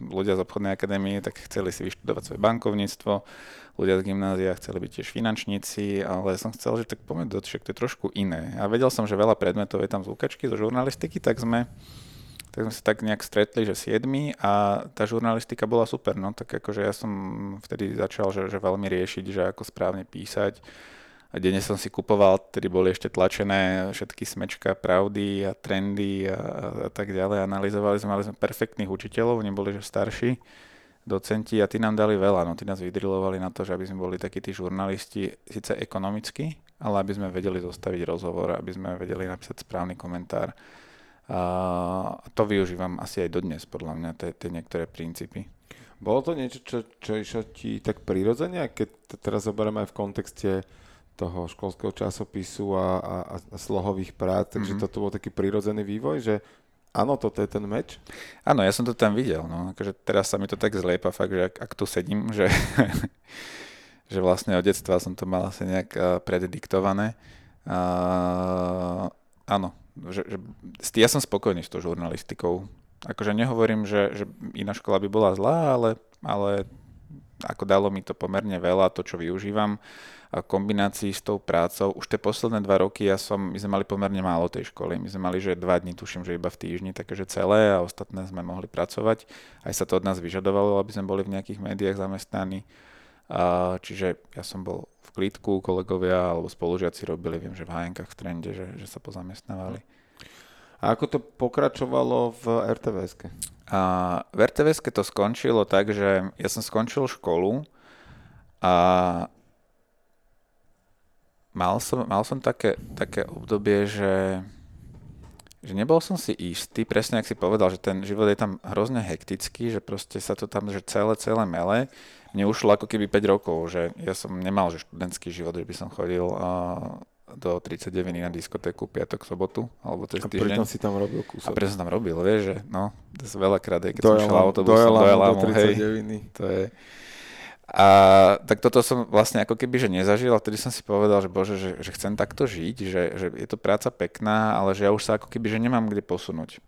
ľudia z obchodnej akadémie tak chceli si vyštudovať svoje bankovníctvo, ľudia z gymnázia chceli byť tiež finančníci, ale som chcel, že tak poďme do to je trošku iné. A vedel som, že veľa predmetov je tam z lukačky, zo žurnalistiky, tak sme tak sme sa tak nejak stretli, že siedmi a tá žurnalistika bola super, no. Tak akože ja som vtedy začal, že, že veľmi riešiť, že ako správne písať. A denne som si kupoval, tedy boli ešte tlačené všetky smečka pravdy a trendy a, a, a tak ďalej. Analizovali sme, mali sme perfektných učiteľov, neboli že starší docenti a tí nám dali veľa, no. Tí nás vydrilovali na to, že aby sme boli takí tí žurnalisti, síce ekonomicky, ale aby sme vedeli zostaviť rozhovor, aby sme vedeli napísať správny komentár a to využívam asi aj dodnes, podľa mňa, tie niektoré princípy. Bolo to niečo, čo, čo išlo ti tak prirodzene, keď to teraz zoberieme aj v kontexte toho školského časopisu a, a, a slohových prác, takže mm-hmm. toto bol taký prirodzený vývoj, že áno, toto je ten meč? Áno, ja som to tam videl, no, akože teraz sa mi to tak zliepa fakt, že ak, ak tu sedím, že, že vlastne od detstva som to mal asi nejak uh, prediktované. Uh, áno, že, že ja som spokojný s tou žurnalistikou. Akože nehovorím, že, že iná škola by bola zlá, ale, ale ako dalo mi to pomerne veľa, to čo využívam a kombinácii s tou prácou. Už tie posledné dva roky ja som, my sme mali pomerne málo tej školy. My sme mali, že dva dní, tuším, že iba v týždni, takže celé a ostatné sme mohli pracovať. Aj sa to od nás vyžadovalo, aby sme boli v nejakých médiách zamestnaní. A, čiže ja som bol v klídku, kolegovia alebo spolužiaci robili, viem, že v HNK v trende, že, že sa pozamestnávali. A ako to pokračovalo v RTVS? A v RTVS to skončilo tak, že ja som skončil školu a mal som, mal som také, také obdobie, že že nebol som si istý, presne ak si povedal, že ten život je tam hrozne hektický, že proste sa to tam, že celé, celé mele. Mne ušlo ako keby 5 rokov, že ja som nemal, že študentský život, že by som chodil uh, do 39 na diskotéku piatok, sobotu, alebo cez týždeň. A si tam robil kúsok. A preto som tam robil, vieš, že no, to je veľakrát, keď som šiel autobusom do Elamu, hej, to je, a tak toto som vlastne ako keby, že nezažil a vtedy som si povedal, že bože, že, že chcem takto žiť, že, že je to práca pekná, ale že ja už sa ako keby, že nemám kde posunúť.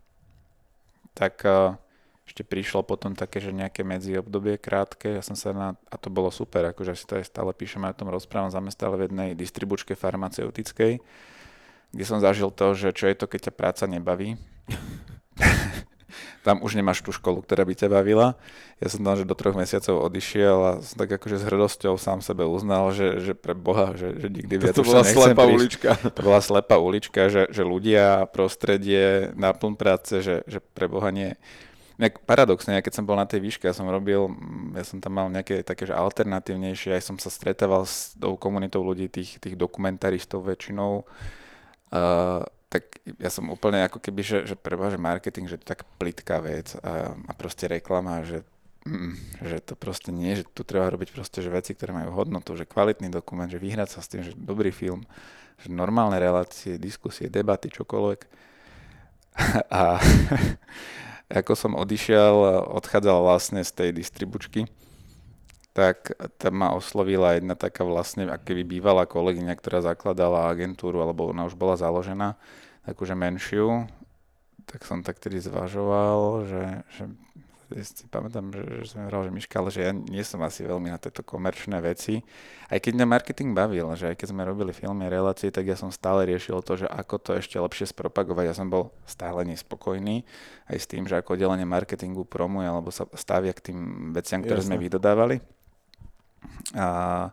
Tak uh, ešte prišlo potom také, že nejaké medzi obdobie krátke, ja som sa na, a to bolo super, akože si to aj stále píšem, aj o tom rozprávam, zamestnal v jednej distribučke farmaceutickej, kde som zažil to, že čo je to, keď ťa práca nebaví. tam už nemáš tú školu, ktorá by ťa bavila. Ja som tam, že do troch mesiacov odišiel a som tak akože s hrdosťou sám sebe uznal, že, že pre Boha, že, že nikdy viac to bola slepá prísť. ulička. To bola slepá ulička, že, že ľudia, prostredie, náplň práce, že, že pre Boha nie. Nejak paradoxne, ja keď som bol na tej výške, ja som robil, ja som tam mal nejaké také, že alternatívnejšie, aj som sa stretával s tou komunitou ľudí, tých, tých dokumentaristov väčšinou. Uh, tak ja som úplne ako keby, že, že preba, že marketing, že to je tak plitká vec a, a proste reklama, že, mm, že to proste nie, že tu treba robiť proste, že veci, ktoré majú hodnotu, že kvalitný dokument, že vyhrať sa s tým, že dobrý film, že normálne relácie, diskusie, debaty, čokoľvek. A ako som odišiel, odchádzal vlastne z tej distribučky, tak tam ma oslovila jedna taká vlastne, akoby bývalá kolegyňa, ktorá zakladala agentúru, alebo ona už bola založená, takúže menšiu, tak som tak tedy zvažoval, že, že si pamätám, že, že som hovoril, že Miška, ale že ja nie som asi veľmi na tieto komerčné veci. Aj keď mňa marketing bavil, že aj keď sme robili filmy, relácie, tak ja som stále riešil to, že ako to ešte lepšie spropagovať. Ja som bol stále nespokojný aj s tým, že ako oddelenie marketingu promuje alebo sa stavia k tým veciam, ktoré Jasne. sme vydodávali. A,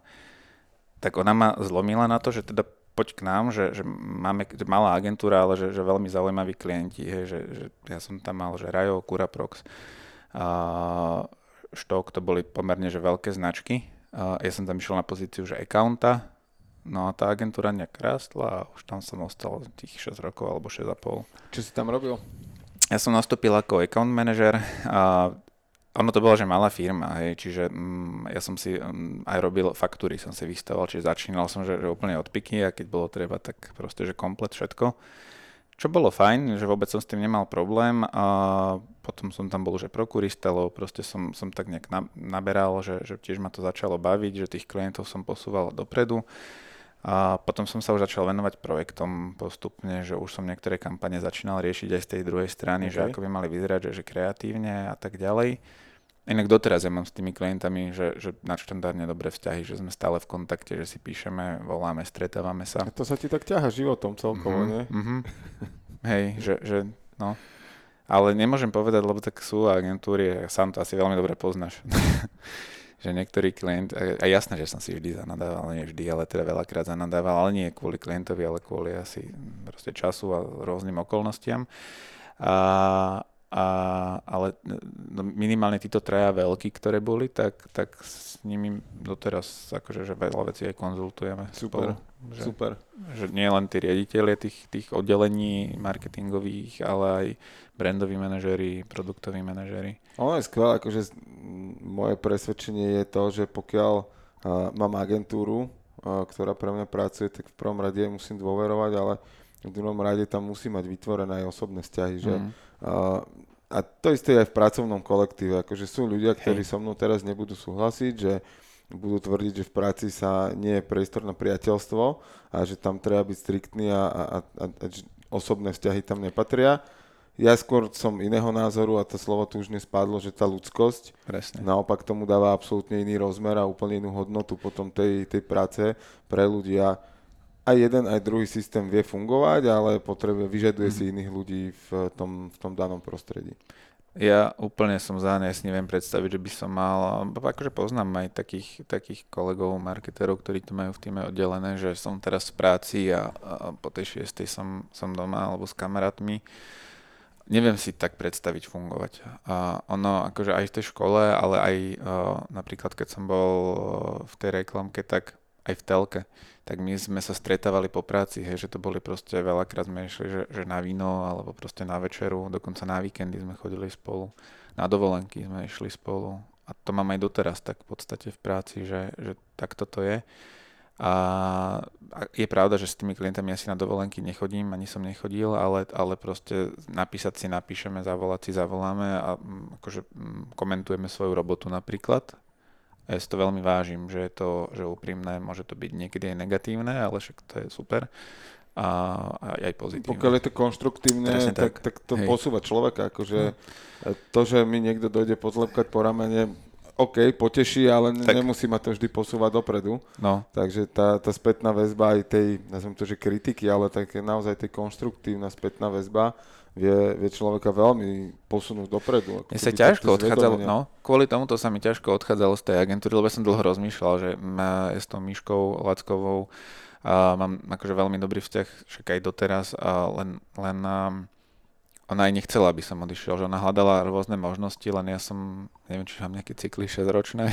tak ona ma zlomila na to, že teda poď k nám, že, že máme že malá agentúra, ale že, že veľmi zaujímaví klienti, hej, že, že ja som tam mal, že Rajo, Curaprox, Štok, to boli pomerne že veľké značky. Ja som tam išiel na pozíciu, že accounta No a tá agentúra nejak rástla a už tam som ostal tých 6 rokov alebo 6,5. Čo si tam robil? Ja som nastúpil ako account manager a ono to bola, že malá firma, hej, čiže mm, ja som si mm, aj robil faktúry, som si vystával, čiže začínal som, že, že úplne od piky a keď bolo treba, tak proste, že komplet všetko. Čo bolo fajn, že vôbec som s tým nemal problém a potom som tam bol, že prokurista, lebo proste som, som tak nejak naberal, že, že tiež ma to začalo baviť, že tých klientov som posúval dopredu. A potom som sa už začal venovať projektom postupne, že už som niektoré kampane začínal riešiť aj z tej druhej strany, okay. že ako by mali vyzerať, že, že kreatívne a tak ďalej. Inak doteraz ja mám s tými klientami, že, že na štandardne dobré vzťahy, že sme stále v kontakte, že si píšeme, voláme, stretávame sa. A to sa ti tak ťaha životom celkovo, mm-hmm, nie? Mm-hmm. Hej, že, že no. Ale nemôžem povedať, lebo tak sú agentúry, sám to asi veľmi dobre poznáš. že niektorý klient, a jasné, že som si vždy zanadával, nie vždy, ale teda veľakrát zanadával, ale nie kvôli klientovi, ale kvôli asi proste času a rôznym okolnostiam. A, a, ale no, minimálne títo traja veľkí, ktoré boli, tak, tak s nimi doteraz akože, že veľa vecí aj konzultujeme. Super, spolu, že, super. Že nie len tí riaditeľe tých, tých oddelení marketingových, ale aj brandoví manažéri, produktoví manažéri. Ono je skvelé, akože moje presvedčenie je to, že pokiaľ uh, mám agentúru, uh, ktorá pre mňa pracuje, tak v prvom rade musím dôverovať, ale v druhom rade tam musí mať vytvorené aj osobné vzťahy, že mm. uh, a to isté aj v pracovnom kolektíve, akože sú ľudia, ktorí Hej. so mnou teraz nebudú súhlasiť, že budú tvrdiť, že v práci sa nie je priestor na priateľstvo a že tam treba byť striktný a, a, a, a osobné vzťahy tam nepatria ja skôr som iného názoru a to slovo tu už nespadlo, že tá ľudskosť Presne. naopak tomu dáva absolútne iný rozmer a úplne inú hodnotu potom tej, tej práce pre ľudia. Aj jeden, aj druhý systém vie fungovať, ale potrebuje, vyžaduje si iných ľudí v tom, v tom danom prostredí. Ja úplne som za ne, si neviem predstaviť, že by som mal, akože poznám aj takých, takých kolegov, marketerov, ktorí to majú v týme oddelené, že som teraz v práci a, a po tej šiestej som, som doma alebo s kamarátmi neviem si tak predstaviť fungovať. A ono akože aj v tej škole, ale aj uh, napríklad keď som bol v tej reklamke, tak aj v telke, tak my sme sa stretávali po práci, hej, že to boli proste veľakrát sme išli, že, že na víno alebo proste na večeru, dokonca na víkendy sme chodili spolu, na dovolenky sme išli spolu a to mám aj doteraz tak v podstate v práci, že, že takto to je. A je pravda, že s tými klientami asi na dovolenky nechodím, ani som nechodil, ale, ale proste napísať si napíšeme, zavolať si zavoláme a mm, akože mm, komentujeme svoju robotu napríklad. Ja si to veľmi vážim, že je to že úprimné, môže to byť niekedy aj negatívne, ale však to je super a, a aj pozitívne. Pokiaľ je to konštruktívne, tak, tak, tak to Hej. posúva človeka. Akože no. to, že mi niekto dojde pozlepkať po ramene, OK, poteší, ale tak. nemusí ma to vždy posúvať dopredu. No. Takže tá, tá spätná väzba aj tej, nazvem to, že kritiky, ale tak naozaj tej konštruktívna spätná väzba vie, vie človeka veľmi posunúť dopredu. Mne sa ťažko odchádzalo, no, kvôli tomuto sa mi ťažko odchádzalo z tej agentúry, lebo som dlho rozmýšľal, že ja s tou Myškou Lackovou a mám akože veľmi dobrý vzťah, však aj doteraz, a len, len um, ona aj nechcela, aby som odišiel, že ona hľadala rôzne možnosti, len ja som, neviem, či mám nejaké cykly 6-ročné,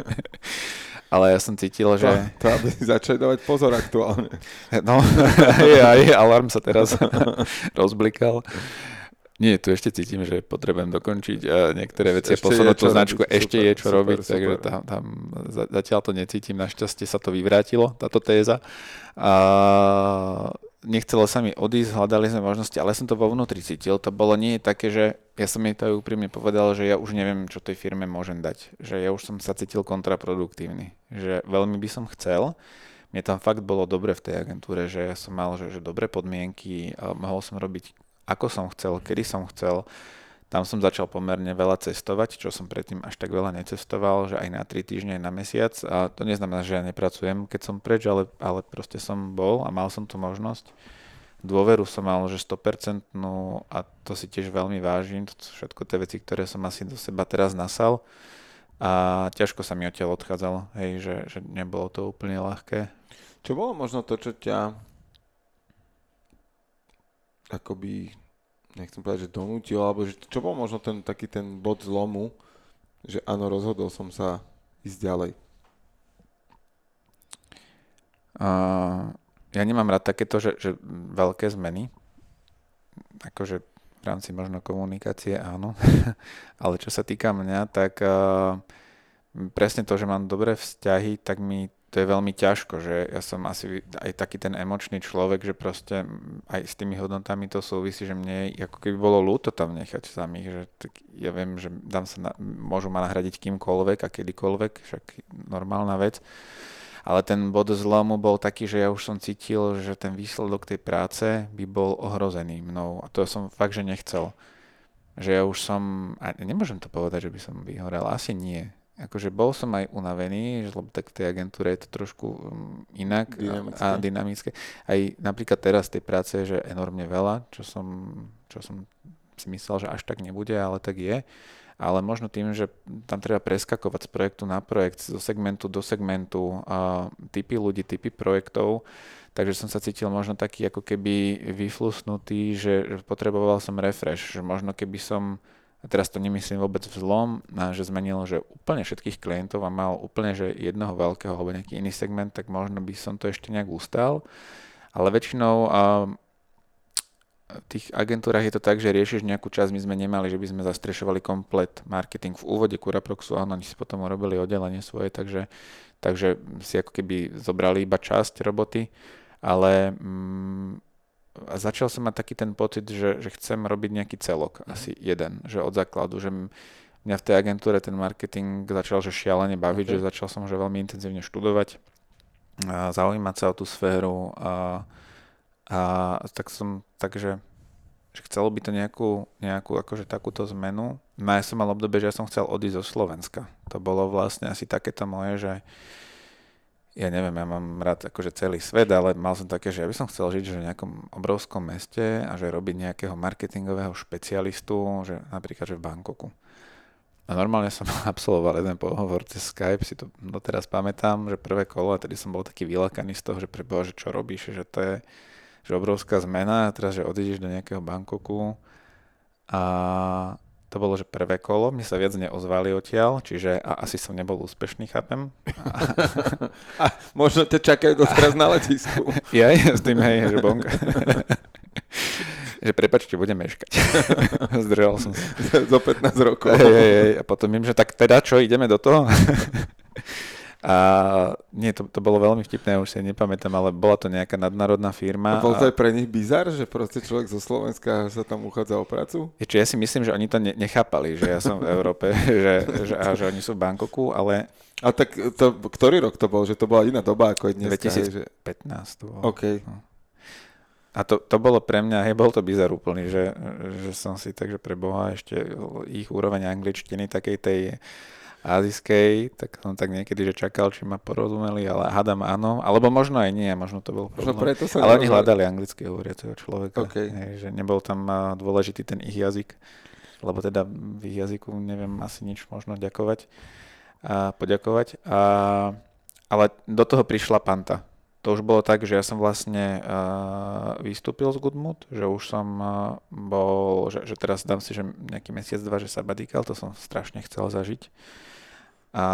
ale ja som cítil, že... To aby začali dávať pozor aktuálne. No, aj, aj alarm sa teraz rozblikal. Nie, tu ešte cítim, že potrebujem dokončiť a niektoré veci a posunúť tú značku, robiť, ešte super, je čo super, robiť, super. takže tam, tam zatiaľ to necítim, našťastie sa to vyvrátilo, táto téza. A nechcelo sa mi odísť, hľadali sme možnosti, ale som to vo vnútri cítil. To bolo nie také, že ja som jej to úprimne povedal, že ja už neviem, čo tej firme môžem dať. Že ja už som sa cítil kontraproduktívny. Že veľmi by som chcel. Mne tam fakt bolo dobre v tej agentúre, že ja som mal že, že dobré podmienky, mohol som robiť ako som chcel, kedy som chcel tam som začal pomerne veľa cestovať, čo som predtým až tak veľa necestoval, že aj na 3 týždne, aj na mesiac. A to neznamená, že ja nepracujem, keď som preč, ale, ale proste som bol a mal som tú možnosť. Dôveru som mal, že 100% a to si tiež veľmi vážim. To sú všetko tie veci, ktoré som asi do seba teraz nasal. A ťažko sa mi odtiaľ odchádzalo, hej, že, že nebolo to úplne ľahké. Čo bolo možno to, čo ťa akoby nechcem povedať, že donútil, alebo že čo bol možno ten taký ten bod zlomu, že áno, rozhodol som sa ísť ďalej? Uh, ja nemám rád takéto, že, že veľké zmeny. Akože v rámci možno komunikácie áno. Ale čo sa týka mňa, tak uh, presne to, že mám dobré vzťahy, tak mi to je veľmi ťažko, že ja som asi aj taký ten emočný človek, že proste aj s tými hodnotami to súvisí, že mne ako keby bolo ľúto tam nechať samých, že tak ja viem, že dám sa na, môžu ma nahradiť kýmkoľvek a kedykoľvek, však normálna vec. Ale ten bod zlomu bol taký, že ja už som cítil, že ten výsledok tej práce by bol ohrozený mnou. A to som fakt, že nechcel. Že ja už som, a nemôžem to povedať, že by som vyhorel, asi nie akože bol som aj unavený, lebo tak v tej agentúre je to trošku mm, inak dynamické. a dynamické. Aj napríklad teraz tej práce je že enormne veľa, čo som, čo som si myslel, že až tak nebude, ale tak je. Ale možno tým, že tam treba preskakovať z projektu na projekt, zo segmentu do segmentu, a typy ľudí, typy projektov, takže som sa cítil možno taký ako keby vyflusnutý, že potreboval som refresh, že možno keby som a teraz to nemyslím vôbec vzlom, že zmenil, že úplne všetkých klientov a mal úplne, že jednoho veľkého alebo nejaký iný segment, tak možno by som to ešte nejak ustal. Ale väčšinou v tých agentúrach je to tak, že riešiš nejakú časť, my sme nemali, že by sme zastrešovali komplet marketing v úvode Curaproxu, áno, oni si potom urobili oddelenie svoje, takže, takže si ako keby zobrali iba časť roboty, ale mm, a začal som mať taký ten pocit, že, že chcem robiť nejaký celok, mm. asi jeden, že od základu, že mňa v tej agentúre ten marketing začal že šialene baviť, okay. že začal som že veľmi intenzívne študovať, a zaujímať sa o tú sféru a, a tak som, takže že chcelo by to nejakú, nejakú akože takúto zmenu. No ja som mal obdobie, že ja som chcel odísť zo Slovenska. To bolo vlastne asi takéto moje, že ja neviem, ja mám rád akože celý svet, ale mal som také, že ja by som chcel žiť že v nejakom obrovskom meste a že robiť nejakého marketingového špecialistu, že napríklad že v Bangkoku. A normálne som absolvoval jeden pohovor cez Skype, si to doteraz pamätám, že prvé kolo, a tedy som bol taký vylakaný z toho, že preboha, že čo robíš, že to je že obrovská zmena a teraz, že odídeš do nejakého Bangkoku a to bolo, že prvé kolo, mne sa viac neozvali odtiaľ, čiže a asi som nebol úspešný, chápem. A, a možno ťa čakajú doteraz na letisku. Ja, ja s tým, hej, že bonka. že prepačte, budem meškať. Zdržal som sa. Zo 15 rokov. Hej, hej, hej. A potom viem, že tak teda čo, ideme do toho? A nie, to, to bolo veľmi vtipné, už si nepamätám, ale bola to nejaká nadnárodná firma. A bol to aj pre nich bizar, že proste človek zo Slovenska sa tam uchádza o prácu? Či ja si myslím, že oni to ne, nechápali, že ja som v Európe že, že, a že oni sú v Bangkoku, ale... A tak to, ktorý rok to bol? Že to bola iná doba ako je dnes? 2015 to bolo. OK. No. A to, to bolo pre mňa, hej, bol to bizar úplný, že, že som si takže pre Boha ešte ich úroveň angličtiny, takej tej azijskej, tak som tak niekedy, že čakal, či ma porozumeli, ale hádam áno, alebo možno aj nie, možno to bol problém. Preto sa ale oni hľadali anglicky hovoriaceho človeka, okay. hej, že nebol tam dôležitý ten ich jazyk, lebo teda v ich jazyku neviem asi nič možno ďakovať a poďakovať. A, ale do toho prišla Panta. To už bolo tak, že ja som vlastne uh, vystúpil z Goodmood, že už som uh, bol, že, že teraz dám si že nejaký mesiac, dva, že sabatikal, to som strašne chcel zažiť a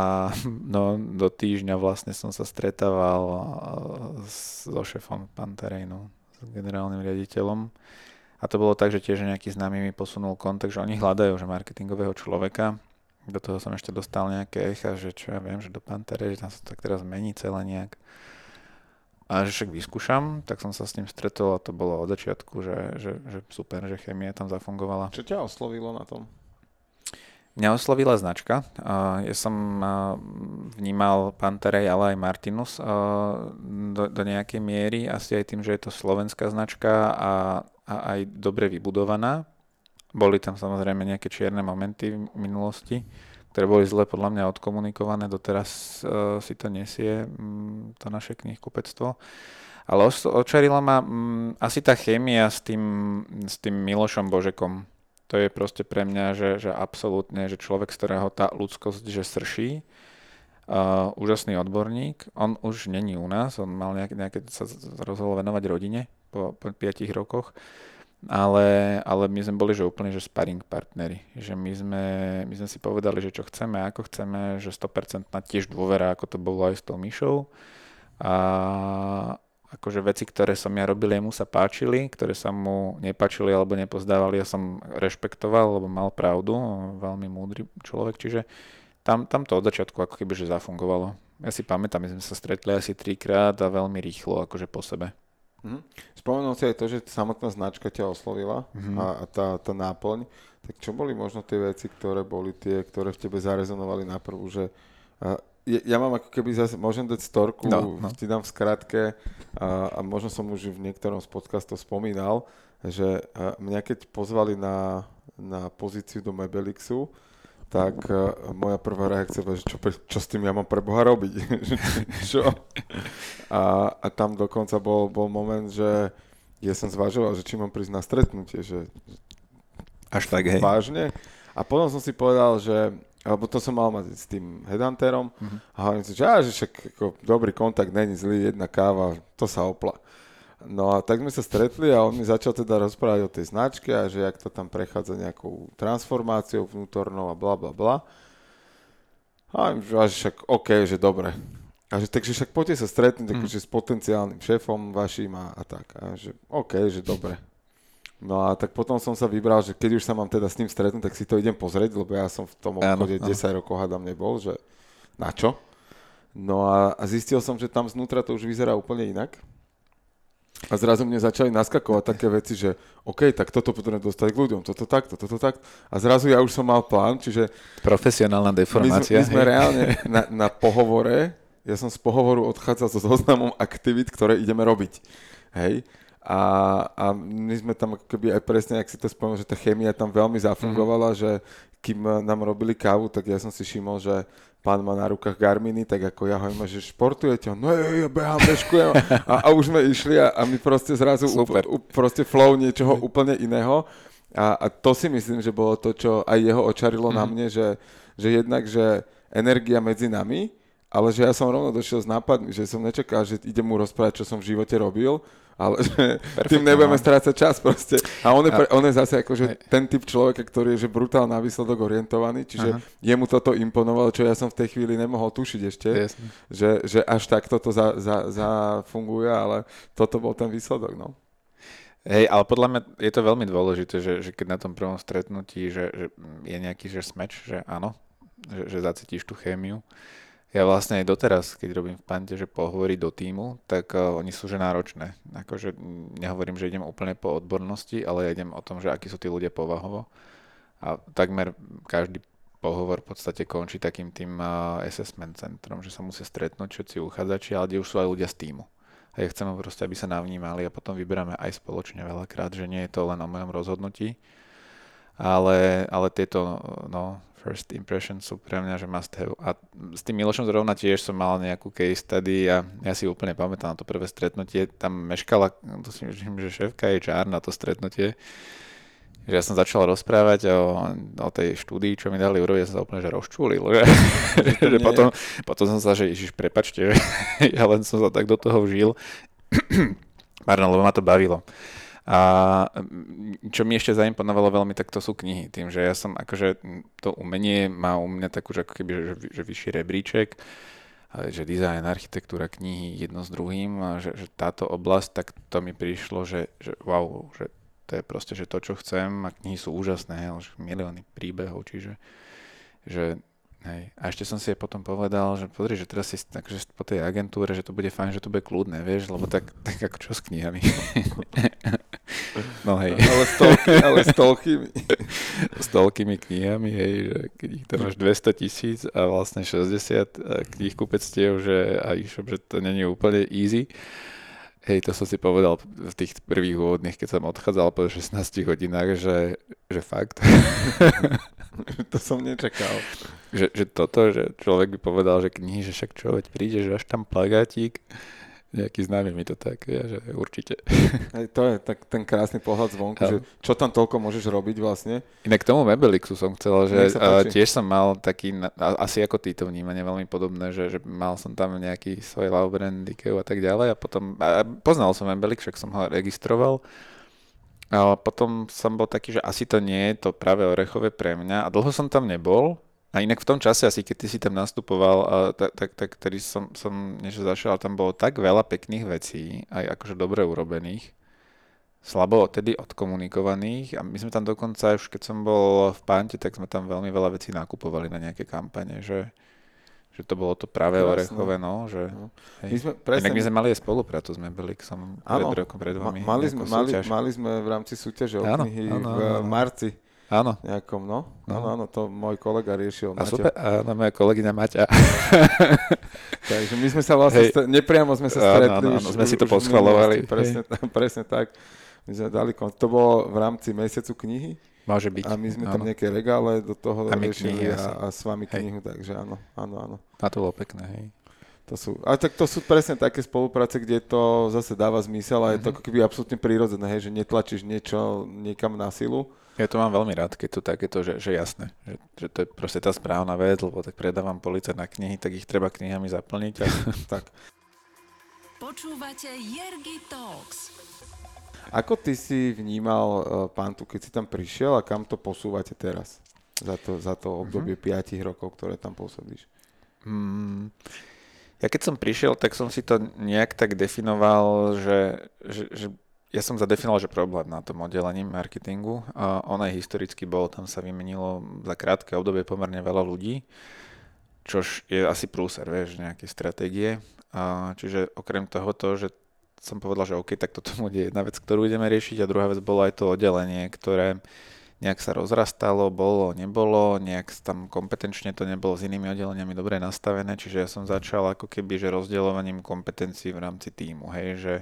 no, do týždňa vlastne som sa stretával so šefom Panterejnu, s generálnym riaditeľom. A to bolo tak, že tiež nejaký známy mi posunul kontakt, že oni hľadajú že marketingového človeka. Do toho som ešte dostal nejaké echa, že čo ja viem, že do Pantere, že tam sa to tak teraz mení celé nejak. A že však vyskúšam, tak som sa s ním stretol a to bolo od začiatku, že, že, že super, že chemia tam zafungovala. Čo ťa oslovilo na tom? Mňa oslovila značka. Ja som vnímal Panterej, ale aj Martinus do, do nejakej miery, asi aj tým, že je to slovenská značka a, a aj dobre vybudovaná. Boli tam samozrejme nejaké čierne momenty v minulosti, ktoré boli zle podľa mňa odkomunikované. Doteraz si to nesie to naše knihkupectvo. Ale očarila ma asi tá chémia s tým, s tým Milošom Božekom to je proste pre mňa, že, že absolútne, že človek, z ktorého tá ľudskosť, že srší, uh, úžasný odborník. On už není u nás, on mal nejak, nejaké, sa rozhodol venovať rodine po, po 5 rokoch, ale, ale my sme boli že úplne že sparring partnery, že my sme, my sme si povedali, že čo chceme, ako chceme, že 100% tiež dôvera, ako to bolo aj s tou Myšou a, akože veci, ktoré som ja robil, jemu sa páčili, ktoré sa mu nepáčili alebo nepozdávali, ja som rešpektoval, lebo mal pravdu, veľmi múdry človek, čiže tam, tam to od začiatku ako keby, že zafungovalo. Ja si pamätám, my sme sa stretli asi trikrát a veľmi rýchlo, akože po sebe. Mm-hmm. Spomenul si aj to, že samotná značka ťa oslovila mm-hmm. a, a tá, tá náplň. Tak čo boli možno tie veci, ktoré boli tie, ktoré v tebe zarezonovali na prvú, že ja, mám ako keby zase, môžem dať storku, no, no. ti dám v skratke a, a možno som už v niektorom z podcastov spomínal, že mňa keď pozvali na, na pozíciu do Mebelixu, tak moja prvá reakcia bola, že čo, čo s tým ja mám pre Boha robiť? čo? A, a tam dokonca bol, bol moment, že ja som zvažoval, že či mám prísť na stretnutie, že až tak, hej. Vážne. A potom som si povedal, že alebo to som mal mať s tým headhunterom uh-huh. a hovorím si, že, á, že však ako, dobrý kontakt, není zlý, jedna káva, to sa opla. No a tak sme sa stretli a on mi začal teda rozprávať o tej značke a že jak to tam prechádza nejakou transformáciou vnútornou a bla bla bla. A že však OK, že dobre. A že takže však poďte sa stretnúť mm. s potenciálnym šéfom vašim a, a tak. A že OK, že dobre. No a tak potom som sa vybral, že keď už sa mám teda s ním stretnúť, tak si to idem pozrieť, lebo ja som v tom obchode áno, 10 áno. rokov hádam nebol, že na čo? No a, a zistil som, že tam znútra to už vyzerá úplne inak. A zrazu mne začali naskakovať také veci, že OK, tak toto potrebujem dostať k ľuďom, toto takto, toto takto. A zrazu ja už som mal plán, čiže... Profesionálna deformácia. My, my sme reálne na, na pohovore, ja som z pohovoru odchádzal so zoznamom aktivít, ktoré ideme robiť. Hej? A, a my sme tam ako keby aj presne, ak si to spomenul, že tá chémia tam veľmi zafungovala, mm-hmm. že kým nám robili kávu, tak ja som si všimol, že pán má na rukách Garminy, tak ako ja hovorím, že športujete? No ja, ja behám, bežkujem. A, a už sme išli a, a my proste zrazu Super. Up, up, proste flow niečoho mm. úplne iného. A, a to si myslím, že bolo to, čo aj jeho očarilo mm-hmm. na mhm. mne, že, že jednak, že energia medzi nami, ale že ja som rovno došiel s nápadmi, že som nečakal, že idem mu rozprávať, čo som v živote robil, ale že tým nebudeme no. strácať čas proste. A on je, pre, on je zase akože ten typ človeka, ktorý je že brutál na výsledok orientovaný, čiže Aha. jemu toto imponovalo, čo ja som v tej chvíli nemohol tušiť ešte, že, že až takto to za, za, zafunguje, ale toto bol ten výsledok, no. Hej, ale podľa mňa je to veľmi dôležité, že, že keď na tom prvom stretnutí, že, že je nejaký že smeč, že áno, že, že zacítiš tú chémiu, ja vlastne aj doteraz, keď robím v Pante, že pohovorí do týmu, tak uh, oni sú že náročné. Akože nehovorím, že idem úplne po odbornosti, ale ja idem o tom, že akí sú tí ľudia povahovo. A takmer každý pohovor v podstate končí takým tým uh, assessment centrom, že sa musia stretnúť všetci uchádzači, ale kde už sú aj ľudia z týmu. A ja chcem proste, aby sa navnímali a potom vyberáme aj spoločne veľakrát, že nie je to len o mojom rozhodnutí, ale, ale tieto no, first impressions sú pre mňa, že must have. A s tým Milošom zrovna tiež som mal nejakú case study a ja si úplne pamätám na to prvé stretnutie. Tam meškala, to si myslím, že šéfka HR na to stretnutie. Že ja som začal rozprávať o, o tej štúdii, čo mi dali urobiť, ja som sa úplne že rozčúlil. Že, že potom, potom som sa, že Ježiš, prepačte, že ja len som sa tak do toho vžil. Pardon, lebo ma to bavilo. A mm, čo mi ešte zaimponovalo veľmi, tak to sú knihy. Tým, že ja som akože to umenie má u mňa takú, že ako keby, že, že vyšší rebríček, že dizajn, architektúra, knihy jedno s druhým a že, že táto oblasť, tak to mi prišlo, že, že wow, že to je proste, že to, čo chcem a knihy sú úžasné, že milióny príbehov, čiže že Hej. A ešte som si potom povedal, že pozri, že teraz si takže po tej agentúre, že to bude fajn, že to bude kľudné, vieš, lebo tak, tak ako čo s knihami. no hej. Ale s, toľky, ale s toľkými. s toľkými knihami, hej, že keď ich tam máš 200 tisíc a vlastne 60 kníh kupectiev, že a e-shop, že to není úplne easy. Hej, to som si povedal v tých prvých úvodných, keď som odchádzal po 16 hodinách, že, že fakt. to som nečakal. Že, že toto, že človek by povedal, že knihy, že však čo, veď príde, že až tam plagátik, nejaký známy mi to tak, ja, že určite. To je tak ten krásny pohľad zvonku, že čo tam toľko môžeš robiť vlastne. Inak k tomu Mebelixu som chcel, že tiež som mal taký, asi ako ty to vnímanie veľmi podobné, že, že mal som tam nejaký svoj love brand, Ikeu a tak ďalej a potom, a poznal som Mebelix, však som ho registroval ale potom som bol taký, že asi to nie je to práve orechové pre mňa a dlho som tam nebol A inak v tom čase, asi keď ty si tam nastupoval, a tak, tak, tak ktorý som, som niečo začal, tam bolo tak veľa pekných vecí, aj akože dobre urobených, slabo tedy odkomunikovaných a my sme tam dokonca, už keď som bol v Pante, tak sme tam veľmi veľa vecí nakupovali na nejaké kampane, že, že to bolo to práve Krásne. orechové, no, že... No. Hej. My sme, presne, Inak my sme mali aj spoluprácu s Mebelixom pred rokom, pred vami. Ma, mali, sme, mali, mali sme v rámci súťaže o knihy áno, v áno. marci Áno. Nejakom, no. Áno, áno, to môj kolega riešil. A Maťa. super, áno, moja kolegyňa Maťa. Takže my sme sa vlastne, st- nepriamo sme sa stretli. Áno, áno, áno, sme si to poschvalovali. Presne, presne tak. My sme dali, to bolo v rámci Mesiacu knihy. Môže byť. A my sme áno. tam nejaké regále do toho a riešili knihy, a, a s vami hej. knihu, takže áno, áno, áno. A to bolo pekné, hej. To sú, ale tak to sú presne také spolupráce, kde to zase dáva zmysel a mm-hmm. je to mhm. ako keby absolútne prírodzené, hej, že netlačíš niečo niekam na silu, ja to mám veľmi rád, keď to takéto, že, že jasné, že, že to je proste tá správna vec, lebo tak predávam police na knihy, tak ich treba knihami zaplniť. A, tak. Počúvate Jergy Talks. Ako ty si vnímal uh, Pantu, keď si tam prišiel a kam to posúvate teraz? Za to, za to obdobie mm-hmm. 5 rokov, ktoré tam pôsobíš. Mm, ja keď som prišiel, tak som si to nejak tak definoval, že, že, že ja som zadefinoval, že problém na tom oddelení marketingu. A on aj historicky bol, tam sa vymenilo za krátke obdobie pomerne veľa ľudí, čož je asi prúser, vieš, nejaké stratégie. A čiže okrem toho, to, že som povedal, že OK, tak toto bude jedna vec, ktorú ideme riešiť a druhá vec bolo aj to oddelenie, ktoré nejak sa rozrastalo, bolo, nebolo, nejak tam kompetenčne to nebolo s inými oddeleniami dobre nastavené, čiže ja som začal ako keby, že rozdeľovaním kompetencií v rámci týmu, hej, že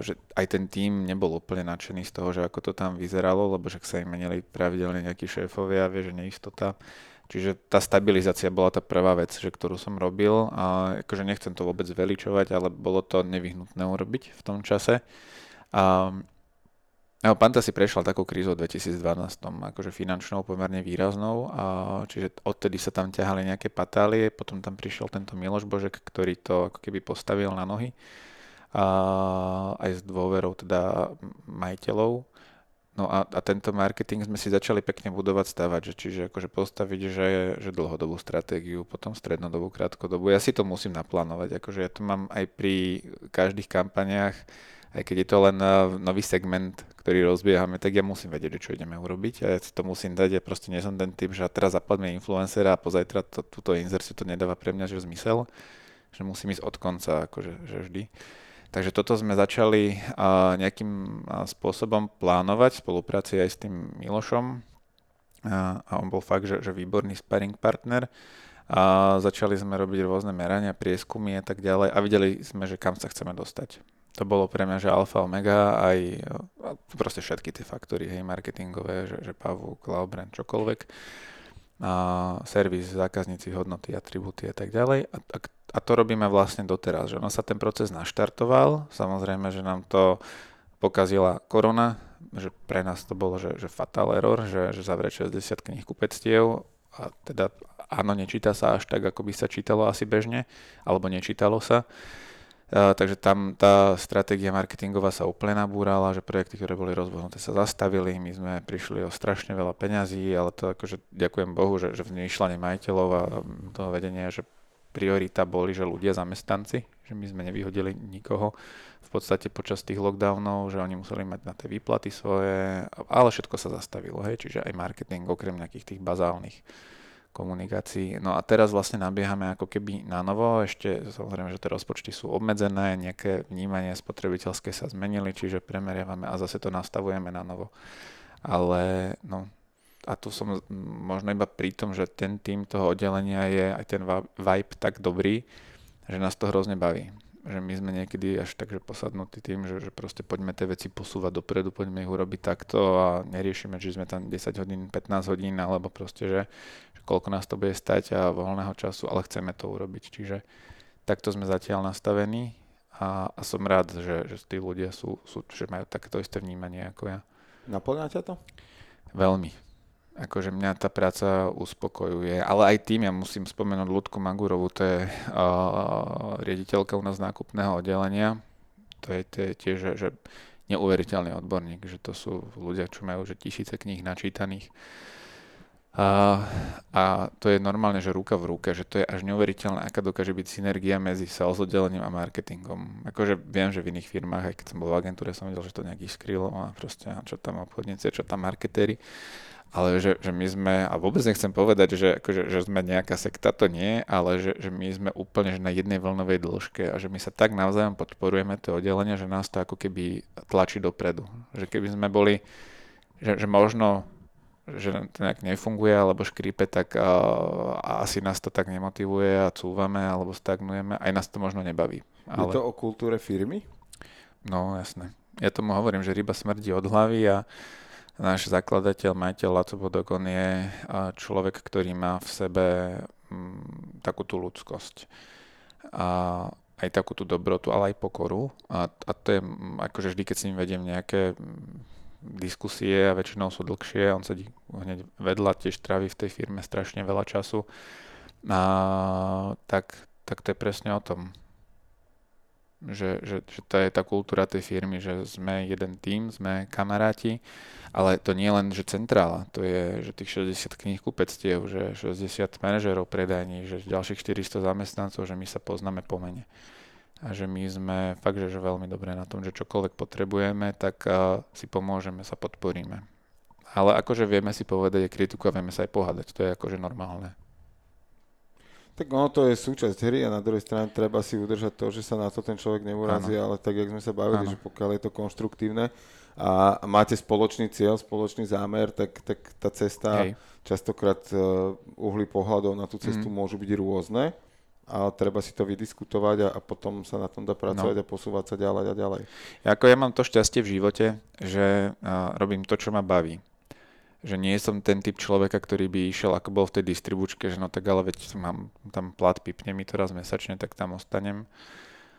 že aj ten tým nebol úplne nadšený z toho, že ako to tam vyzeralo, lebo však sa im menili pravidelne nejakí šéfovia, vie, že neistota. Čiže tá stabilizácia bola tá prvá vec, že ktorú som robil a akože nechcem to vôbec veličovať, ale bolo to nevyhnutné urobiť v tom čase. A No, Panta si prešiel takou krízou v 2012, akože finančnou pomerne výraznou, a čiže odtedy sa tam ťahali nejaké patálie, potom tam prišiel tento Miloš Božek, ktorý to ako keby postavil na nohy a aj s dôverou teda majiteľov. No a, a tento marketing sme si začali pekne budovať, stavať, že čiže akože postaviť, že, že dlhodobú stratégiu, potom strednodobú, krátkodobú. Ja si to musím naplánovať, akože ja to mám aj pri každých kampaniách, aj keď je to len nový segment, ktorý rozbiehame, tak ja musím vedieť, čo ideme urobiť a ja si to musím dať. Ja proste nie som ten typ, že teraz zapadme influencera a pozajtra to, túto inzerciu to nedáva pre mňa že zmysel, že musím ísť od konca, akože že vždy. Takže toto sme začali nejakým spôsobom plánovať v spolupráci aj s tým Milošom a on bol fakt, že, že výborný sparring partner a začali sme robiť rôzne merania, prieskumy a tak ďalej a videli sme, že kam sa chceme dostať. To bolo pre mňa, že alfa, omega, aj proste všetky tie faktory, hej, marketingové, že, že Pavu, Cloud Brand, čokoľvek, a servis, zákazníci, hodnoty, atribúty a tak ďalej. A, a a to robíme vlastne doteraz, že ono sa ten proces naštartoval, samozrejme, že nám to pokazila korona, že pre nás to bolo, že, že fatal error, že, že zavrieť 60 kníh kupectiev a teda áno, nečíta sa až tak, ako by sa čítalo asi bežne, alebo nečítalo sa. Uh, takže tam tá stratégia marketingová sa úplne nabúrala, že projekty, ktoré boli rozbehnuté, sa zastavili, my sme prišli o strašne veľa peňazí, ale to akože ďakujem Bohu, že, že v myšľaní majiteľov a toho vedenia, že priorita boli, že ľudia, zamestnanci, že my sme nevyhodili nikoho v podstate počas tých lockdownov, že oni museli mať na tie výplaty svoje, ale všetko sa zastavilo, hej, čiže aj marketing okrem nejakých tých bazálnych komunikácií. No a teraz vlastne nabiehame ako keby na novo, ešte samozrejme, že tie rozpočty sú obmedzené, nejaké vnímanie spotrebiteľské sa zmenili, čiže premeriavame a zase to nastavujeme na novo. Ale no, a tu som možno iba pri tom, že ten tým toho oddelenia je aj ten vibe tak dobrý, že nás to hrozne baví. Že my sme niekedy až tak, že posadnutí tým, že, že proste poďme tie veci posúvať dopredu, poďme ich urobiť takto a neriešime, či sme tam 10 hodín, 15 hodín, alebo proste, že, že koľko nás to bude stať a voľného času, ale chceme to urobiť. Čiže takto sme zatiaľ nastavení a, a som rád, že, že tí ľudia sú, sú, že majú takéto isté vnímanie ako ja. Naplňa ťa to? Veľmi akože mňa tá práca uspokojuje. Ale aj tým ja musím spomenúť Ľudku Magurovu, to je uh, riaditeľka u nás nákupného oddelenia. To je, to je tiež, že, neuveriteľný odborník, že to sú ľudia, čo majú že tisíce kníh načítaných. A, a to je normálne, že ruka v ruke, že to je až neuveriteľné, aká dokáže byť synergia medzi sales oddelením a marketingom. Akože viem, že v iných firmách, aj keď som bol v agentúre, som videl, že to nejak iskrilo a proste čo tam obchodníci, čo tam marketéri. Ale že, že my sme, a vôbec nechcem povedať, že, akože, že sme nejaká sekta, to nie, ale že, že my sme úplne že na jednej vlnovej dĺžke a že my sa tak navzájom podporujeme to oddelenie, že nás to ako keby tlačí dopredu. Že keby sme boli, že, že možno že to nejak nefunguje alebo škrípe, tak uh, asi nás to tak nemotivuje a cúvame alebo stagnujeme. Aj nás to možno nebaví. Ale... Je to o kultúre firmy? No, jasné. Ja tomu hovorím, že ryba smrdí od hlavy a náš zakladateľ, majiteľ Laco Bodok, on je človek, ktorý má v sebe mm, takú tú ľudskosť. A aj takú tú dobrotu, ale aj pokoru. A, a to je, mm, akože vždy, keď s ním vediem nejaké diskusie a väčšinou sú dlhšie, on sedí hneď vedľa, tiež trávi v tej firme strašne veľa času, a, tak, tak to je presne o tom. Že, že, že to je tá kultúra tej firmy, že sme jeden tým, sme kamaráti, ale to nie len, že centrála, to je, že tých 60 kníh kupectiev, že 60 manažerov predajní, že ďalších 400 zamestnancov, že my sa poznáme po mene a že my sme fakt, že, že veľmi dobré na tom, že čokoľvek potrebujeme, tak uh, si pomôžeme, sa podporíme. Ale akože vieme si povedať kritiku a vieme sa aj pohádať, to je akože normálne. Tak ono to je súčasť hry a na druhej strane treba si udržať to, že sa na to ten človek neurazí, ano. ale tak, jak sme sa bavili, ano. že pokiaľ je to konštruktívne a máte spoločný cieľ, spoločný zámer, tak, tak tá cesta, Hej. častokrát uh, uhly pohľadov na tú cestu mm. môžu byť rôzne a treba si to vydiskutovať a, a potom sa na tom dá pracovať no. a posúvať sa ďalej a ďalej. Ja, ako ja mám to šťastie v živote, že uh, robím to, čo ma baví. Že nie som ten typ človeka, ktorý by išiel, ako bol v tej distribúčke, že no tak ale veď mám tam plat, pipne mi to raz mesačne, tak tam ostanem.